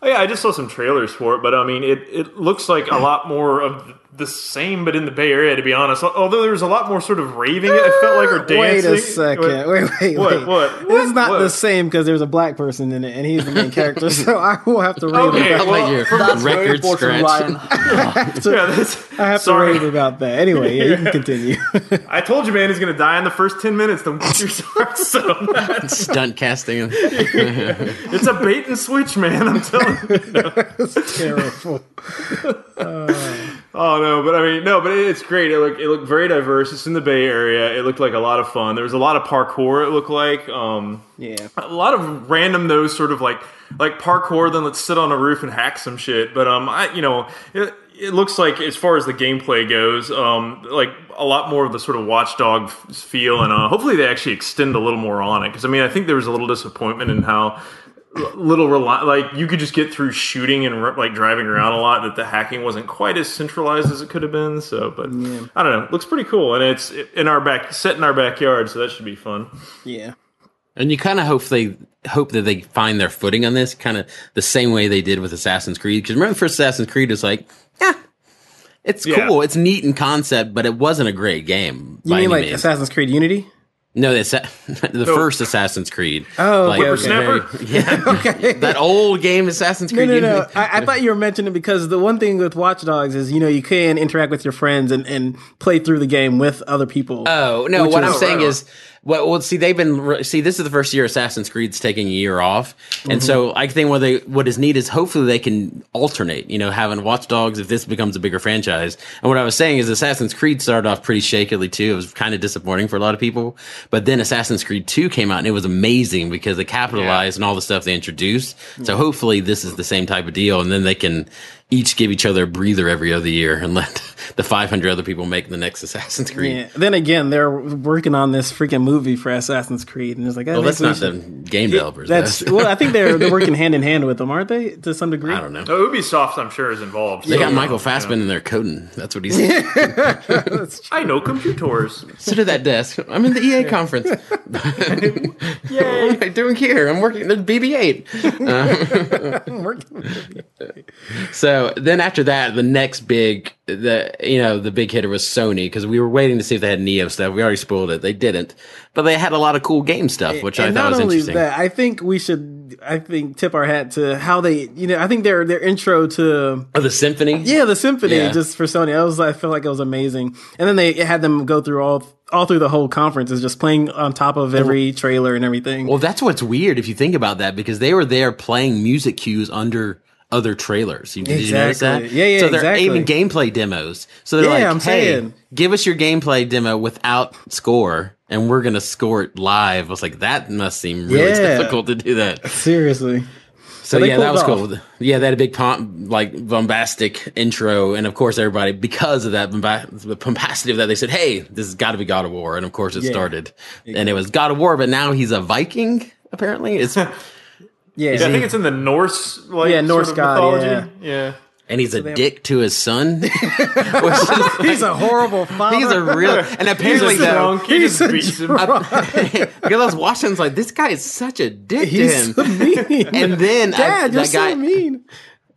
Oh, yeah, I just saw some trailers for it, but I mean, it, it looks like a lot more of the same, but in the Bay Area, to be honest. Although there was a lot more sort of raving, it felt like, or dancing. Wait a second. What- Wait, wait, What? wait. What? It's not What? the same because there's a black person in it, and he's the main character. So I will have to rave Okay, about well, like your from- record scratch. Ryan. yeah, that's, I have sorry. to rave about that. Anyway, yeah, you can continue. I told you, man, he's going to die in the first 10 minutes. Don't get your heart set on that. Stunt casting. It's a bait and switch, man. I'm telling you. that's Terrible. Oh no, but I mean, no, but it's great. It looked it looked very diverse. It's in the Bay Area. It looked like a lot of fun. There was a lot of parkour. It looked like um, Yeah. a lot of random those sort of like like parkour. Then let's sit on a roof and hack some shit. But um, I you know it, it looks like as far as the gameplay goes, um, like a lot more of the sort of watchdog feel, and uh, hopefully they actually extend a little more on it. Because I mean, I think there was a little disappointment in how little rely like you could just get through shooting and like driving around a lot that the hacking wasn't quite as centralized as it could have been so but i don't know looks pretty cool and it's in our back set in our backyard so that should be fun Yeah. And you kind of hope they hope that they find their footing on this, kind of the same way they did with Assassin's Creed. Because remember, the first Assassin's Creed was like, yeah, it's Yeah. cool, it's neat in concept, but it wasn't a great game. You by mean any like means. Assassin's Creed Unity? No, the, Assa- the first Assassin's Creed. Oh, like, okay, okay. Whippersnapper? yeah, that old game, Assassin's Creed. no, no. no. I, I thought you were mentioning because the one thing with Watch Dogs is, you know, you can interact with your friends and, and play through the game with other people. Oh no! What I'm saying right on. is, well, well, see, they've been re- see. This is the first year Assassin's Creed's taking a year off, and mm-hmm. so I think what they what is neat is hopefully they can alternate. You know, having Watch Dogs if this becomes a bigger franchise. And what I was saying is, Assassin's Creed started off pretty shakily too. It was kind of disappointing for a lot of people, but then Assassin's Creed Two came out and it was amazing because they capitalized on all the stuff they introduced. So hopefully this is the same type of deal, and then they can each give each other a breather every other year and let the 500 other people make the next Assassin's Creed. Yeah. Then again, they're working on this freaking movie for Assassin's Creed, and it's like, oh, Well, that's not we the game developers. That's That's, well, I think they're they're working hand in hand with them, aren't they? To some degree. I don't know. no, ubisoft i'm sure is involved They so, got Michael you know. Fassbender in there coding. That's what he's. i know computers Sit at that desk. I'm in the EA conference. Yay! what am I doing here? I'm working. There's uh, BB-8. So then after that, the next big, the you know the big hitter was Sony because we were waiting to see if they had Neo stuff. We already spoiled it. They didn't, but they had a lot of cool game stuff, which I and thought not was only interesting. that, I think we should, I think, tip our hat to how they, you know, I think their their intro to oh, the symphony. yeah, the symphony Yeah. just for Sony. I was, I felt like it was amazing. And then they had them go through all all through the whole conference is just playing on top of every trailer and everything. Well, that's what's weird if you think about that because they were there playing music cues under other trailers. You, Did you notice that? Yeah, yeah, So they're exactly. even gameplay demos. So they're Yeah, like, I'm "Hey, saying. give us your gameplay demo without score, and we're gonna score it live." I was like, that must seem really Yeah. difficult to do that. Seriously. So they yeah, that was cool. Yeah, they had a big pomp, like bombastic intro, and of course everybody, because of that bomba- the of that, they said, "Hey, this has got to be God of War," and of course it Yeah. started, and it was God of War, but now he's a Viking. Apparently, it's Yeah. yeah, i think it's in the norse like Yeah, Norse sort of god, mythology yeah, and he's a dick to his son. Is He's a horrible father. he's a real, and apparently he's a though, drunk he he's just a beats him because I was watching, I was like, this guy is such a dick He's to so mean. And then I- Dad, you're that guy, so mean.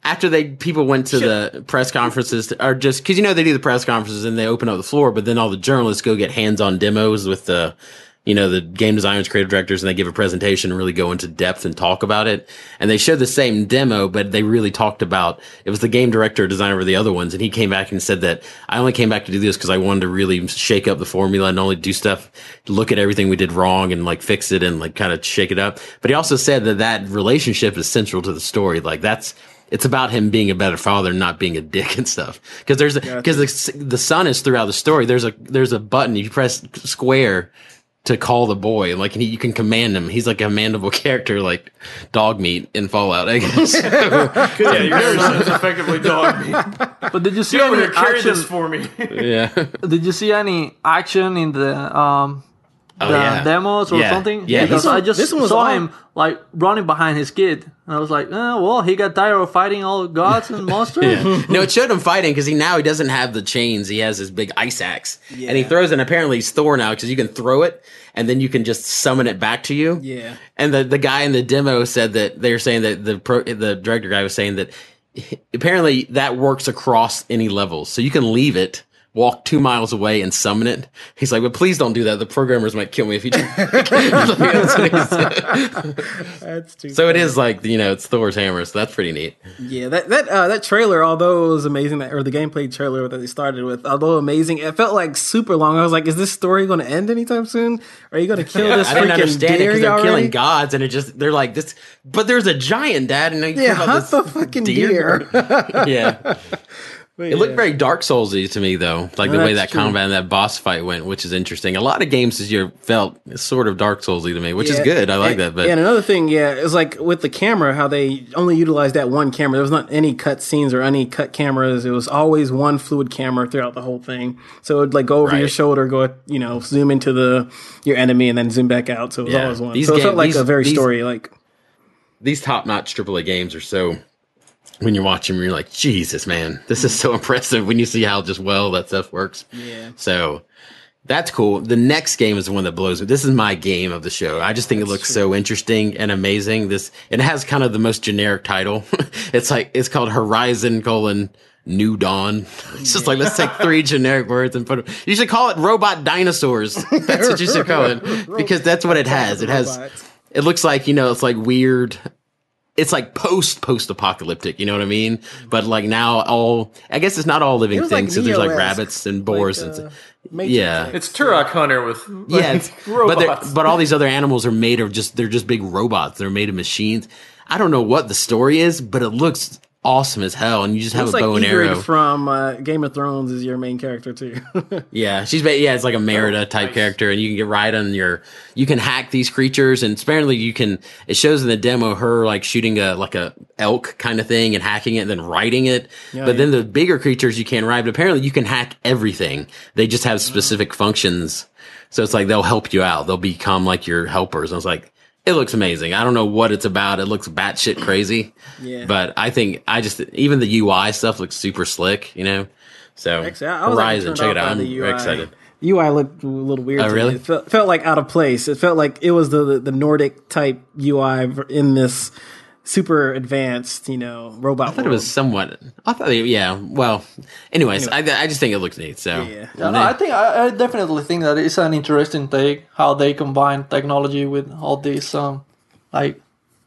after they people went to the press conferences to, or just because you know they do the press conferences and they open up the floor, but then all the journalists go get hands on demos with the you know, the game designers, creative directors, and they give a presentation and really go into depth and talk about it. And they showed the same demo, but they really talked about it was the game director, designer of the other ones, and he came back and said that I only came back to do this because I wanted to really shake up the formula and only do stuff, look at everything we did wrong and like fix it and like kind of shake it up. But he also said that that relationship is central to the story. Like that's it's about him being a better father, not being a dick and stuff. Because there's because the the son is throughout the story. There's a there's a button you press square to call the boy. Like he, you can command him. He's like a commandable character, like dog meat in Fallout. I guess. yeah, your son is effectively dog meat. But did you see Get over any action? this for me. yeah. Did you see any action in the um Oh, the Oh, yeah. demos or Yeah. something? Yeah, because this I just this one was saw on- him like running behind his kid, and I was like, oh, well, he got tired of fighting all gods and monsters. Yeah. no, it showed him fighting because he now he doesn't have the chains. He has his big ice axe, and he throws. it. And apparently, he's Thor now because you can throw it, and then you can just summon it back to you. Yeah. And the the guy in the demo said that they were saying that the pro, the director guy was saying that apparently that works across any levels, so you can leave it. Walk two miles away and summon it. He's like, but please don't do that. The programmers might kill me if you do. That's what he said. That's too. so it is like you know, it's Thor's hammer. So that's pretty neat. Yeah, that that uh, that trailer, although it was amazing, that, or the gameplay trailer that they started with, although amazing, it felt like super long. I was like, is this story going to end anytime soon? Are you going to kill this I didn't understand it because they're already? killing gods, and it just they're like this. But there's a giant dad, and Yeah, hunt the fucking deer. yeah, it looked very Dark Soulsy to me though, like the way that true. combat and that boss fight went, which is interesting. A lot of games this year felt sort of Dark Soulsy to me, which is good. I like And- that, but yeah, and another thing, yeah, is like with the camera, how they only utilized that one camera. There was not any cut scenes or any cut cameras. It was always one fluid camera throughout the whole thing. So it would like go over your shoulder, go you know, zoom into the your enemy, and then zoom back out. So it was Yeah. always one. These so it felt like these- a very these- story like. these top notch AAA games are so. When you're watching, them, you're like, Jesus, man, this is so impressive. When you see how just well that stuff works, Yeah. So that's cool. The next game is the one that blows me. This is my game of the show. I just think it looks so interesting and amazing. This it has kind of the most generic title. it's like it's called Horizon colon New Dawn. It's just like let's take three generic words and put them. You should call it Robot Dinosaurs. That's what you should call it because that's what it has. It has. It looks like you know it's like weird it's like post post apocalyptic, you know what I mean? But like now all I guess it's not all living was like things, so there's like rabbits and boars like, and uh, stuff. Matrix, Yeah. like- It's Turok Hunter with Yeah, it's, but but all these other animals are made of just they're just big robots. They're made of machines. I don't know what the story is, but it looks awesome as hell. And you just have a like bow and Ygritte arrow. from uh, Game of Thrones is your main character too. Yeah, she's yeah, it's like a Merida Oh, type character, and you can get right on your. You can hack these creatures, and apparently you can. It shows in the demo her like shooting a like a elk kind of thing and hacking it, and then riding it. but then the bigger creatures you can't ride. But apparently you can hack everything. They just have specific functions, so it's like they'll help you out. They'll become like your helpers. And I was like. It looks amazing. I don't know what it's about. It looks batshit crazy. Yeah. But I think I just even the UI stuff looks super slick, you know. So Actually, I- was Horizon, check it out. I'm very UI. excited. UI looked a little weird. Oh, really? It felt, felt like out of place. It felt like it was the the Nordic type UI in this super advanced, you know, robot. I thought it was somewhat. I thought, it- yeah. Well, anyways, I, I just think it looks neat. So Yeah. Yeah, no, I think I, I definitely think that it's an interesting take how they combine technology with all these um like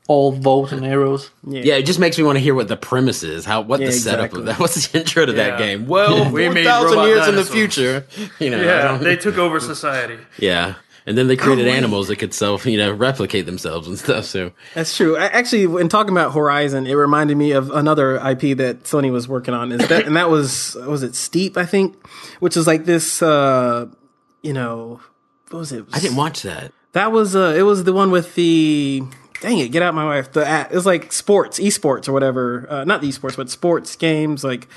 old bows and arrows. yeah, it just makes me want to hear what the premise is. How what Yeah, the setup exactly. of that? What's the intro to that game? Well, We four made thousand robot years in the future, you know. Yeah, they took over society. yeah. And then they created animals that could self, you know, replicate themselves and stuff. So That's true. I, actually, when talking about Horizon, it reminded me of another IP that Sony was working on. Is that and that was was it Steep? I think, which is like this. uh You know, what was it? I didn't watch that. That was uh, it was the one with the dang it, get out my wife. The it was like sports, esports or whatever. Uh, not the esports, but sports games. Like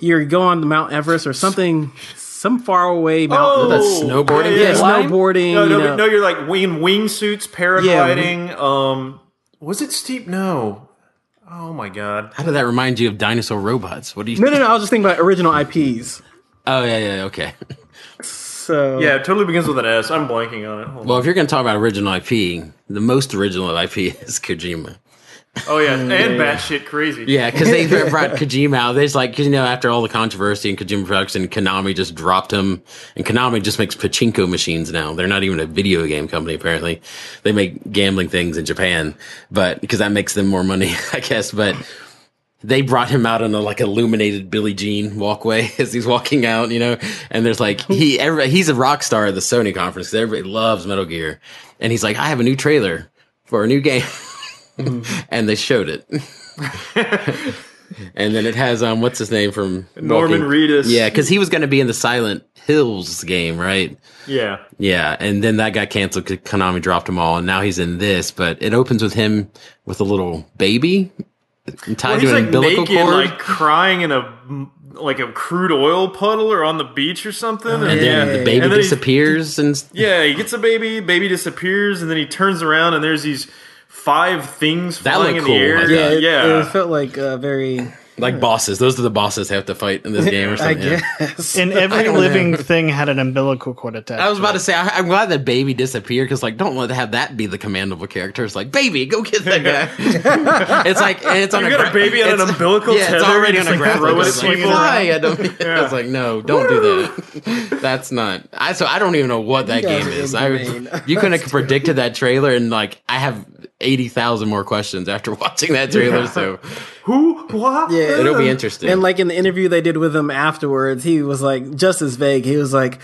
you go on the Mount Everest or something, some far away mountain. That's snowboarding. yeah, game? Climb? snowboarding. No, you no, know. no, you're like in wingsuits, paragliding. um, was it steep? No. Oh my god. How did that remind you of dinosaur robots? What do you? no, no, no. I was just thinking about original IPs. Oh yeah, yeah, okay. So Yeah, it totally begins with an S. I'm blanking on it. Hold on. Well, if you're going to talk about original IP, the most original IP is Kojima. Oh yeah, and batshit crazy. Yeah, because they brought Kojima out. There's like, cause, you know, after all the controversy and Kojima production, Konami just dropped him, and Konami just makes pachinko machines now. They're not even a video game company. Apparently, they make gambling things in Japan, but because that makes them more money, I guess. But they brought him out on a like illuminated Billie Jean walkway as he's walking out, you know. And there's like he, everybody, he's a rock star at the Sony conference. 'cause everybody loves Metal Gear, and he's like, I have a new trailer for a new game. and they showed it. and then it has um what's his name from Norman Walking- Reedus. Yeah, because he was going to be in the Silent Hills game, right? Yeah. Yeah, and then that got canceled because Konami dropped him all, and now he's in this. But it opens with him with a little baby tied Well, to an like umbilical naked, cord. like crying in a like a crude oil puddle or on the beach or something. and then the baby And then he- disappears, and Yeah, he gets a baby, baby disappears, and then he turns around and there's these five things That flying in looked the air. thought. Yeah, it, yeah. it felt like uh, very. like bosses. Those are the bosses they have to fight in this game or I something. yeah. guess. And every don't living thing had an umbilical cord attached. I was about it. to say, I, I'm glad that baby disappeared because, like, don't let have that be the commandable character. It's like, baby, go get that guy. it's like, and it's on You a got a gra- baby on an umbilical Yeah, it's already on a like, graphic. throw It's like, people. why? I, don't, I was like, no, don't do that. That's not. I so I don't even know what that game is. I you couldn't have predicted that trailer, and like, I have eighty thousand more questions after watching that trailer. So Who? What? Yeah. it'll be interesting. And like in the interview they did with him afterwards, he was like just as vague. He was like,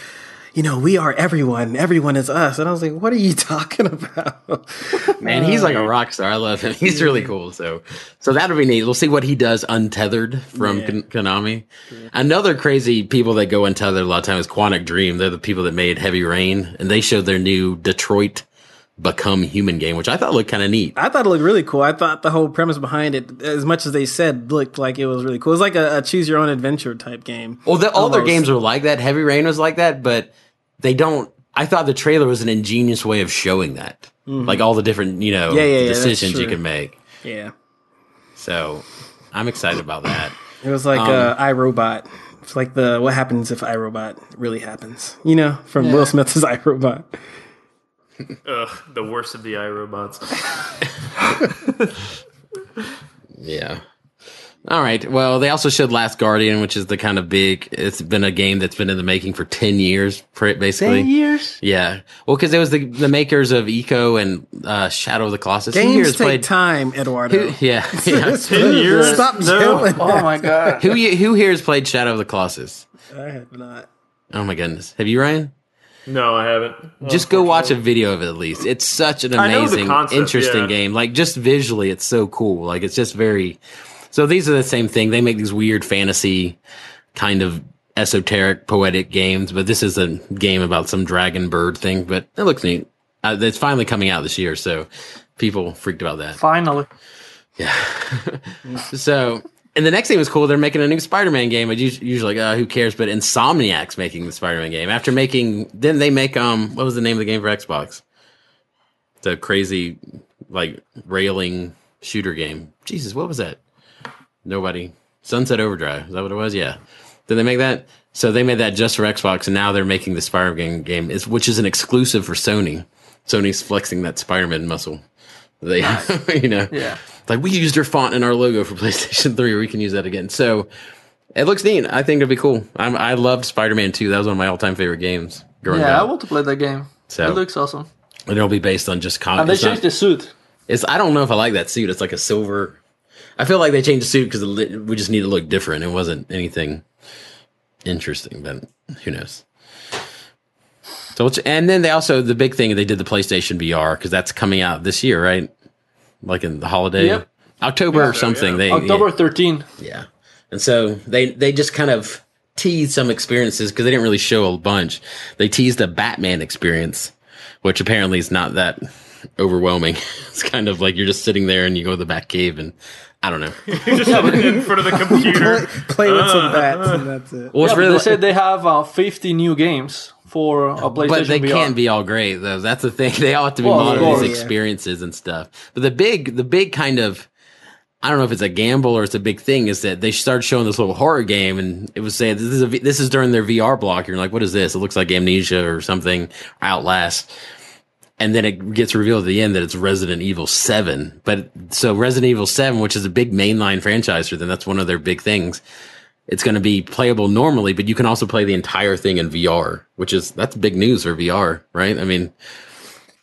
you know, we are everyone. Everyone is us. And I was like, what are you talking about? Man, he's like a uh, rock star. I love him. He's really cool. So, so that'll be neat. We'll see what he does untethered from Yeah. Kon- Konami. Another crazy people that go untethered a lot of times is Quantic Dream. They're the people that made Heavy Rain, and they showed their new Detroit Become Human game, which I thought looked kind of neat. I thought it looked really cool. I thought the whole premise behind it, as much as they said, looked like it was really cool. It was like a, a choose your own adventure type game. Well, the, all their games are like that. Heavy Rain was like that, but they don't. I thought the trailer was an ingenious way of showing that, like all the different you know Mm-hmm. Yeah, yeah, yeah, decisions you can make. Yeah. So, I'm excited about that. It was like Um, uh, iRobot. It's like the what happens if iRobot really happens. You know, from Will Smith's iRobot. Ugh, the worst of the iRobots. Yeah. All right. Well, they also showed Last Guardian, which is the kind of big. It's been a game that's been in the making for ten years, pr- basically. years. Yeah. Well, because it was the the makers of Ico and uh, Shadow of the Colossus. Games has take played? time, Eduardo. Who, yeah. yeah. Ten years? Stop No. yelling. Oh my god. who who here has played Shadow of the Colossus? I have not. Oh my goodness. Have you, Ryan? No, I haven't. Just go watch a video of it at least. It's such an I know the amazing, concept, interesting yeah. game. Like just visually, it's so cool. Like it's just very. So these are the same thing. They make these weird fantasy, kind of esoteric, poetic games. But this is a game about some dragon bird thing. But it looks neat. Uh, it's finally coming out this year, so people freaked about that. Finally. Yeah. so, and the next thing was cool. They're making a new Spider-Man game. I usually uh, who cares? But Insomniac's making the Spider-Man game after making. Then they make um, what was the name of the game for Xbox? The crazy, like railing shooter game. Jesus, what was that? Nobody. Sunset Overdrive. Is that what it was? Yeah. Did they make that? So they made that just for Xbox, and now they're making the Spider-Man game, which is an exclusive for Sony. Sony's flexing that Spider-Man muscle. They, you know, Yeah. like we used your font in our logo for PlayStation 3, we can use that again. So it looks neat. I think it'll be cool. I'm, I loved Spider Man 2. That was one of my all time favorite games growing Yeah, I want to play that game. So- it looks awesome. And it'll be based on just And comics. they It's, changed the suit. it's I don't know if I like that suit. It's like a silver. I feel like they changed the suit because we just need to look different. It wasn't anything interesting, but who knows. So, it's- and then they also the big thing they did the PlayStation VR because that's coming out this year, right? Like in the holiday, Yep. October or something. yeah. They October 13. yeah. And so they they just kind of teased some experiences because they didn't really show a bunch. They teased a Batman experience, which apparently is not that overwhelming. It's kind of like you're just sitting there and you go to the back cave and I don't know. You just have it in front of the computer. Play with some bats and that's it. Well, Yeah, really they said they have uh, 50 new games for a PlayStation but they VR. can't be all great though. That's the thing. They all have to be Well, of modeling these experiences and stuff. But the big, the big kind of, I don't know if it's a gamble or it's a big thing is that they started showing this little horror game and it was saying this is a, this is during their VR block. You're like, what is this? It looks like Amnesia or something, Outlast. and then it gets revealed at the end that it's Resident Evil 7. But so Resident Evil 7, which is a big mainline franchise for them, that's one of their big things. It's going to be playable normally, but you can also play the entire thing in VR, which is that's big news for VR, right? I mean,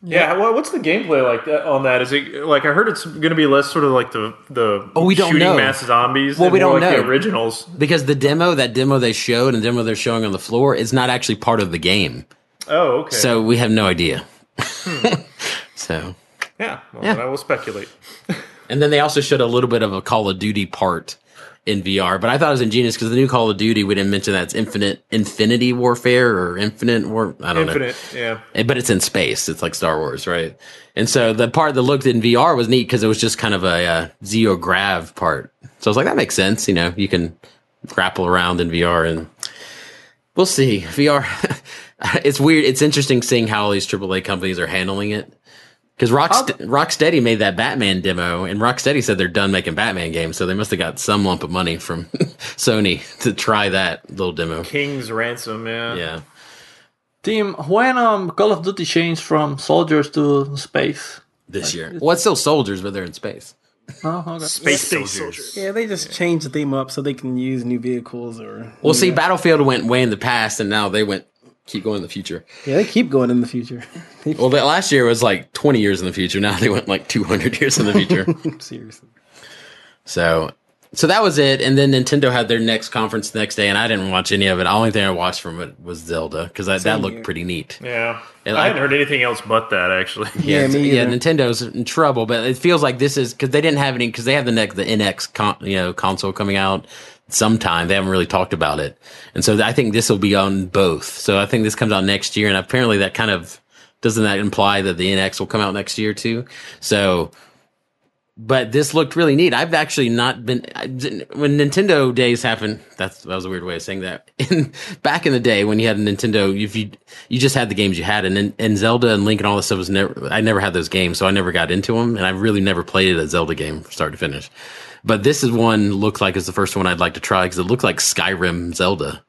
Yeah, well, what's the gameplay like that, on that? Is it like I heard it's going to be less sort of like the the Oh, we don't shooting know. mass zombies? Well, and we more don't like know. the originals. because the demo, that demo they showed and the demo they're showing on the floor is not actually part of the game. Oh, okay. So we have no idea. Hmm. so, yeah, well, Yeah. then I will speculate. and then they also showed a little bit of a Call of Duty part in VR, but I thought it was ingenious because the new Call of Duty, we didn't mention that's infinite, infinity warfare or infinite war. I don't know. Infinite, yeah. Eh, but it's in space. It's like Star Wars, right? And so the part that looked in VR was neat because it was just kind of a uh, zero grav part. So I was like, that makes sense. You know, you can grapple around in VR, and we'll see. VR, it's weird. It's interesting seeing how all these AAA companies are handling it. Because Rockst- Rocksteady made that Batman demo, and Rocksteady said they're done making Batman games, so they must have got some lump of money from Sony to try that little demo. King's Ransom, yeah. Yeah. Team, when um Call of Duty changed from soldiers to space? This year. Well, it's still soldiers, but they're in space. Oh, okay. Space, Space soldiers. soldiers. Yeah, they just changed the theme up so they can use new vehicles or. Well, see, Battlefield went way in the past, and now they went keep going in the future. Yeah, they keep going in the future. Well, that last year was like 20 years in the future. Now they went like 200 years in the future. Seriously. so, so that was it. And then Nintendo had their next conference the next day, and I didn't watch any of it. The only thing I watched from it was Zelda because that, that looked pretty neat. Yeah. And I I- hadn't heard anything else but that, actually. Yeah, it's- me yeah. Nintendo's in trouble, but it feels like this is because they didn't have any because they have the next the NX con, you know console coming out sometime. They haven't really talked about it, and so I think this will be on both. So I think this comes out next year, and apparently that kind of doesn't that imply that the NX will come out next year too? So. But this looked really neat. I've actually not been when Nintendo days happened. That's that was a weird way of saying that. In, back in the day when you had a Nintendo, if you you just had the games you had, and then- and Zelda and Link and all this stuff was never. I never had those games, so I never got into them, and I really never played a Zelda game from start to finish. But this is one looked like is the first one I'd like to try because it looked like Skyrim Zelda.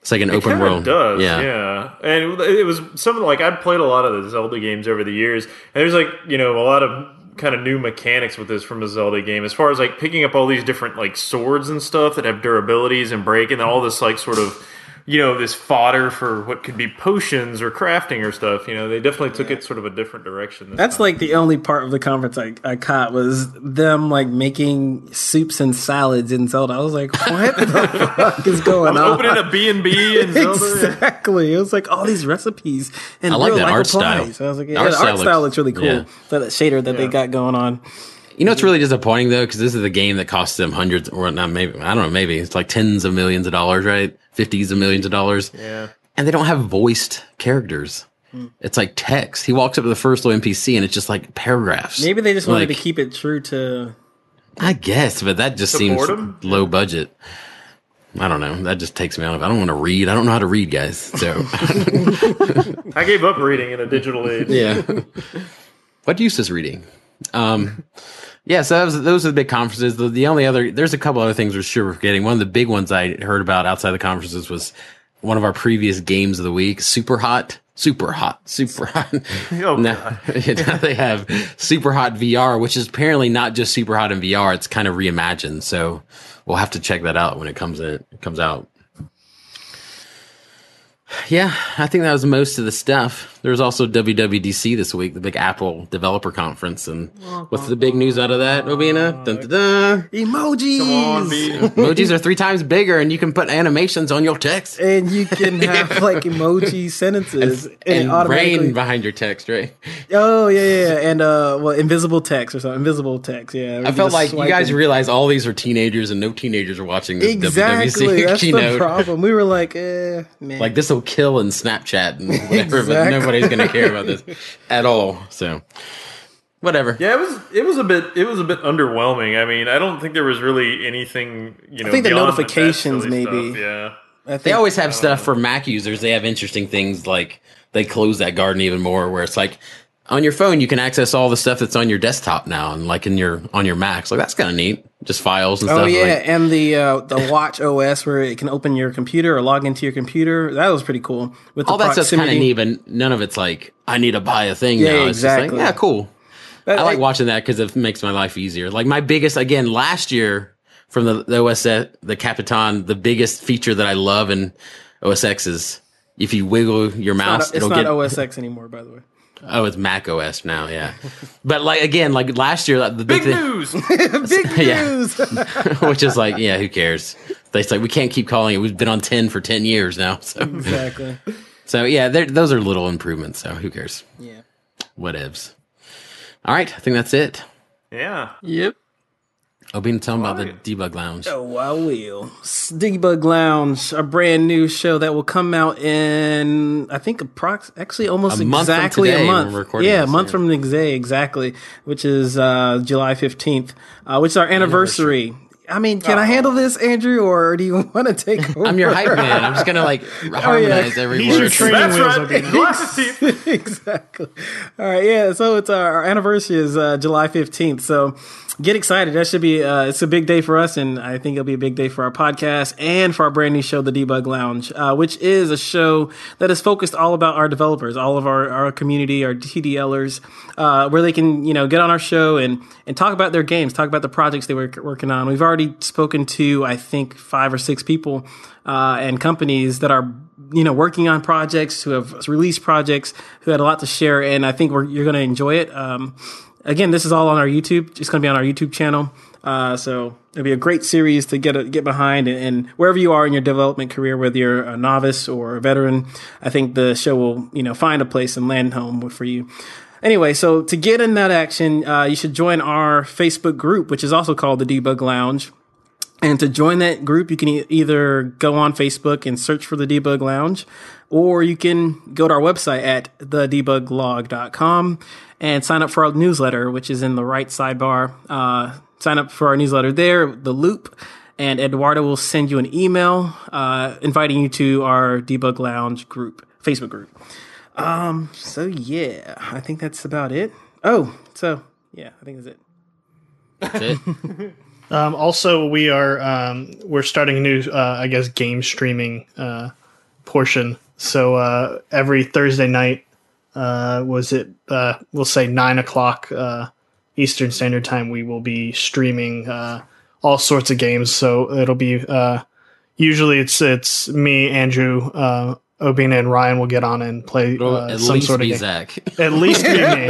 It's like an open world. does, yeah. yeah. And it was something like I've played a lot of the Zelda games over the years, and there's like you know a lot of kind of new mechanics with this from a Zelda game, as far as like picking up all these different like swords and stuff that have durabilities and break, and all this like sort of you know this fodder for what could be potions or crafting or stuff. You know, they definitely took it sort of a different direction. This That's time. like the only part of the conference I, I caught was them like making soups and salads in Zelda. I was like, what the fuck is going on? opening a B and B in Zelda. Exactly. It was like all these recipes and I like real that life art style. applies. I was like, The yeah, art the style art style looks- looks really cool. yeah. So that shader that they got going on. You know it's really disappointing though, because this is a game that costs them hundreds, or not maybe I don't know, maybe it's like tens of millions of dollars, right? Fifties of millions of dollars. Yeah. and they don't have voiced characters. Hmm. It's like text. He walks up to the first little NPC and it's just like paragraphs. Maybe they just wanted Like, to keep it true to. I guess, but that just seems boredom? low budget. I don't know. That just takes me out of. I don't want to read. I don't know how to read, guys. So I gave up reading in a digital age. yeah. what use is reading? Um, yeah. So that was, those are the big conferences. The, the only other there's a couple other things we're sure we're forgetting. One of the big ones I heard about outside the conferences was one of our previous games of the week, Super Hot. Super hot, super hot. Oh, now, now they have super hot VR, which is apparently not just super hot in VR. It's kind of reimagined. So we'll have to check that out when it comes in, it comes out. Yeah, I think that was most of the stuff. There was also WWDC this week, the big Apple developer conference. And what's the big news out of that, Obina? Dun, dun, dun. Emojis! Come on, Emojis are three times bigger, and you can put animations on your text And you can have like emoji sentences and, and it automatically. rain behind your text, right? Oh yeah, yeah, yeah, and uh, well, invisible text or something. Invisible text. Yeah, I felt just like you guys and- realize all these are teenagers, and no teenagers are watching this exactly. WWDC That's the keynote. problem. We were like, eh, man. Like this will kill in Snapchat and whatever, but Exactly. Nobody's going to care about this at all. So, whatever. Yeah, it was it was a bit it was a bit underwhelming. I mean, I don't think there was really anything you know. I think the notifications that maybe. stuff, Yeah, I think, They always have stuff for Mac users. They have interesting things like they close that garden even more, where it's like on your phone you can access all the stuff that's on your desktop now and like in your on your Macs. Like that's kind of neat. Just files and Oh stuff. Oh yeah, like- and the uh, the Watch OS where it can open your computer or log into your computer. That was pretty cool. With the all that stuff's kind of neat, but none of it's like I need to buy a thing Yeah, now. It's just exactly. like, yeah, cool. But, I like like- watching that because it makes my life easier. Like my biggest, again, last year from the, the OS, the Capitan, the biggest feature that I love in OS X is if you wiggle your It's mouse, not, it's it'll not get. OS X anymore, by the way. Oh, it's Mac OS now, yeah. but like again, like last year, the big, Big thing, news. Big news. which is like, yeah, who cares? They say we can't keep calling it. We've been on ten for ten years now, so exactly. so yeah, those are little improvements. So who cares? Yeah. Whatevs. All right, I think that's it. yeah. Yep. Obina, tell them about the debug lounge. Oh, I will. Debug Lounge, a brand new show that will come out in, I think, approx- actually almost A exactly today a month. yeah, a month yeah. from today, exactly, which is uh, July 15th, uh, which is our anniversary. I mean, can I handle this, Andrew, or do you want to take over? I'm your hype man. I'm just gonna like harmonize every He's word. your training That's wheels, right. Obina. Exactly. All right, yeah. So it's our, our anniversary is uh, July fifteenth. So get excited. That should be uh, it's a big day for us, and I think it'll be a big day for our podcast and for our brand new show, The Debug Lounge, uh, which is a show that is focused all about our developers, all of our, our community, our TDLers, uh, where they can you know get on our show and and talk about their games, talk about the projects they were working on. We've already spoken to I think five or six people uh, and companies that are you know working on projects who have released projects who had a lot to share and i think you're going to enjoy it. Um, again this is all on our youtube. It's going to be on our youtube channel. Uh, so it'll be a great series to get a, get behind and, and wherever you are in your development career whether you're a novice or a veteran i think the show will you know find a place and land home for you Anyway, so to get in that action, uh, you should join our Facebook group, which is also called the Debug Lounge. And to join that group, you can e- either go on Facebook and search for the Debug Lounge, or you can go to our website at thedebuglog.com and sign up for our newsletter, which is in the right sidebar. Uh, sign up for our newsletter there, The Loop, and Eduardo will send you an email uh, inviting you to our Debug Lounge group, Facebook group. Um, so yeah, I think that's about it. Oh, so yeah, I think that's it. That's it. Um, also, we are um, we're starting a new, uh, I guess, game streaming uh, portion. So uh, every Thursday night, uh, was it? Uh, we'll say nine o'clock uh, Eastern Standard Time. We will be streaming uh, all sorts of games. So it'll be uh, usually it's it's me, Andrew, uh, Obina, and Ryan will get on and play It'll uh, at some least sort of be game. Zach. At least be me.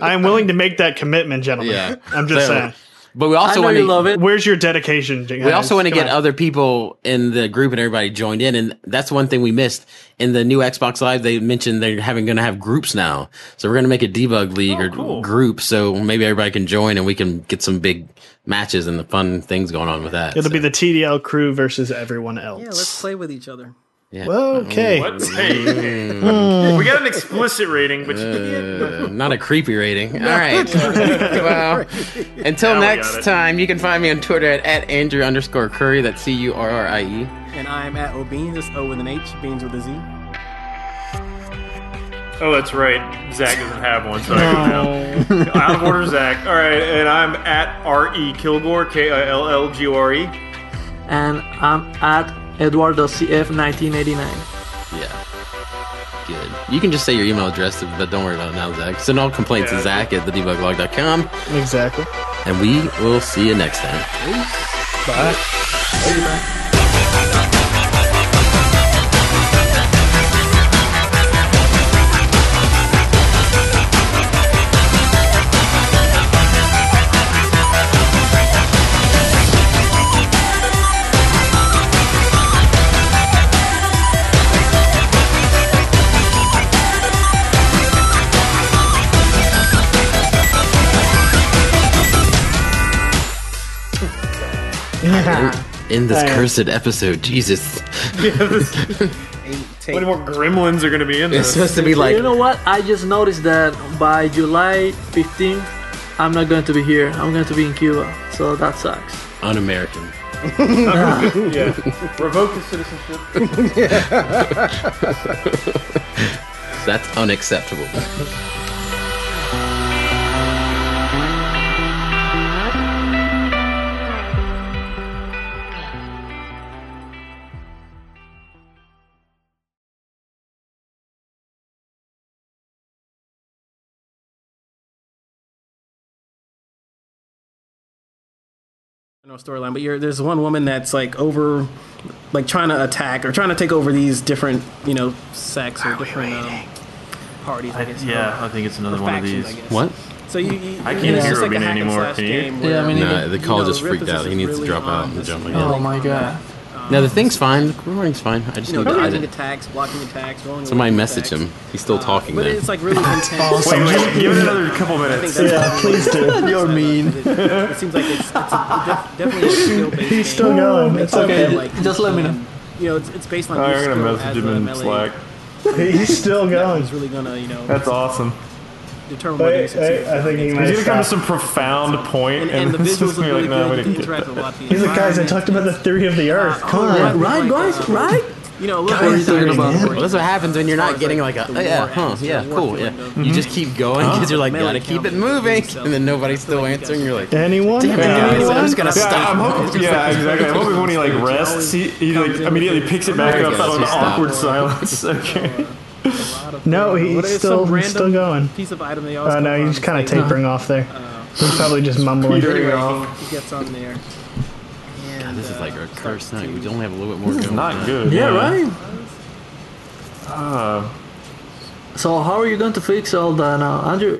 I am willing to make that commitment, gentlemen. Yeah. I'm just So- saying. But we also want to love it. Where's your dedication? we also want to get other people in the group and everybody joined in, and that's one thing we missed in the new Xbox Live. They mentioned they're having going to have groups now, so we're going to make a debug league or cool. group, so maybe everybody can join and we can get some big matches and the fun things going on with that. It'll so, be the TDL crew versus everyone else. Yeah, let's play with each other. yeah. Okay. What? Hey, we got an explicit rating, but Uh, not a creepy rating. All right. well, until Now next got time, you can find me on Twitter at, at Andrew underscore Currie. That's C U R R I E. And I'm at O'Beans, that's O with an H, Beans with a Z. oh, that's right. Zach doesn't have one, so I can tell. Out of order, Zach. All right, and I'm at R E Killgore, K I L L G O R E. And I'm at Eduardo CF 1989. Yeah. Good. You can just say your email address, but don't worry about it now, Zach. Send all complaints to Yeah. Zach at thedebuglog.com, Exactly. and we will see you next time. In this Thanks. cursed episode, Jesus. Eight, take. What more gremlins are going to be in this? It's supposed to be like you know what? I just noticed that by July 15th, I'm not going to be here. I'm going to be in Cuba. So that sucks. Un-American. yeah. Revoke his citizenship. That's unacceptable. Storyline, but you're, there's one woman that's like over, like trying to attack or trying to take over these different, you know, sects or different um, parties. I guess. yeah, I think it's another one of these. What? So you, you I can't know, hear it's like a Robin hack and anymore. Can you? Yeah, I mean, Nah, the call know, just freaked out. He needs to really drop out and jump you again. Oh my god. No, the thing's fine. The recording's fine. I just You know, need to dodging edit. attacks, blocking attacks, rolling. Somebody away message attacks. him. He's still uh, talking But there. it's like really intense. Awesome. Wait, wait, give it another couple minutes. that's Yeah, please do. what it is. You're mean. It, it seems like it's, it's a, def, definitely a skill based. He's still going. It's okay. Like, Just let me know. You know, it's, it's based on. Your I'm gonna message him in Slack. He's still going. Is really gonna, you know, That's awesome. Determine whether you Wait, succeed. wait, I think he He's gonna come to some profound point, And, and the it's visuals just look gonna be really like, no, we good. You didn't can get interact with a lot of the He's the guys that environment. talked about the theory of the earth. Come on. right, guys, right? You know, look What are you talking about? Well, that's what happens when you're not getting like, like a, oh, yeah, huh, yeah, cool, yeah. feeling of- You just keep going because you're like, gotta keep it moving, and then nobody's still answering. You're like, Anyone? damn it, guys, I'm just gonna Yeah, stop. I'm hoping. Yeah, exactly. I'm hoping when he like rests, he, he like immediately picks it back up he out of an he stopped. awkward silence. Okay. No, he's still still going. Piece of item they always Oh no, on he's kind of and say, tapering off there. He's probably just mumbling. Anyway, off. he, he gets on there. And, This is uh, like a cursed night. We only have a little bit more This is not on. good. Yeah, right. Uh, So how are you going to fix all that now, Andrew?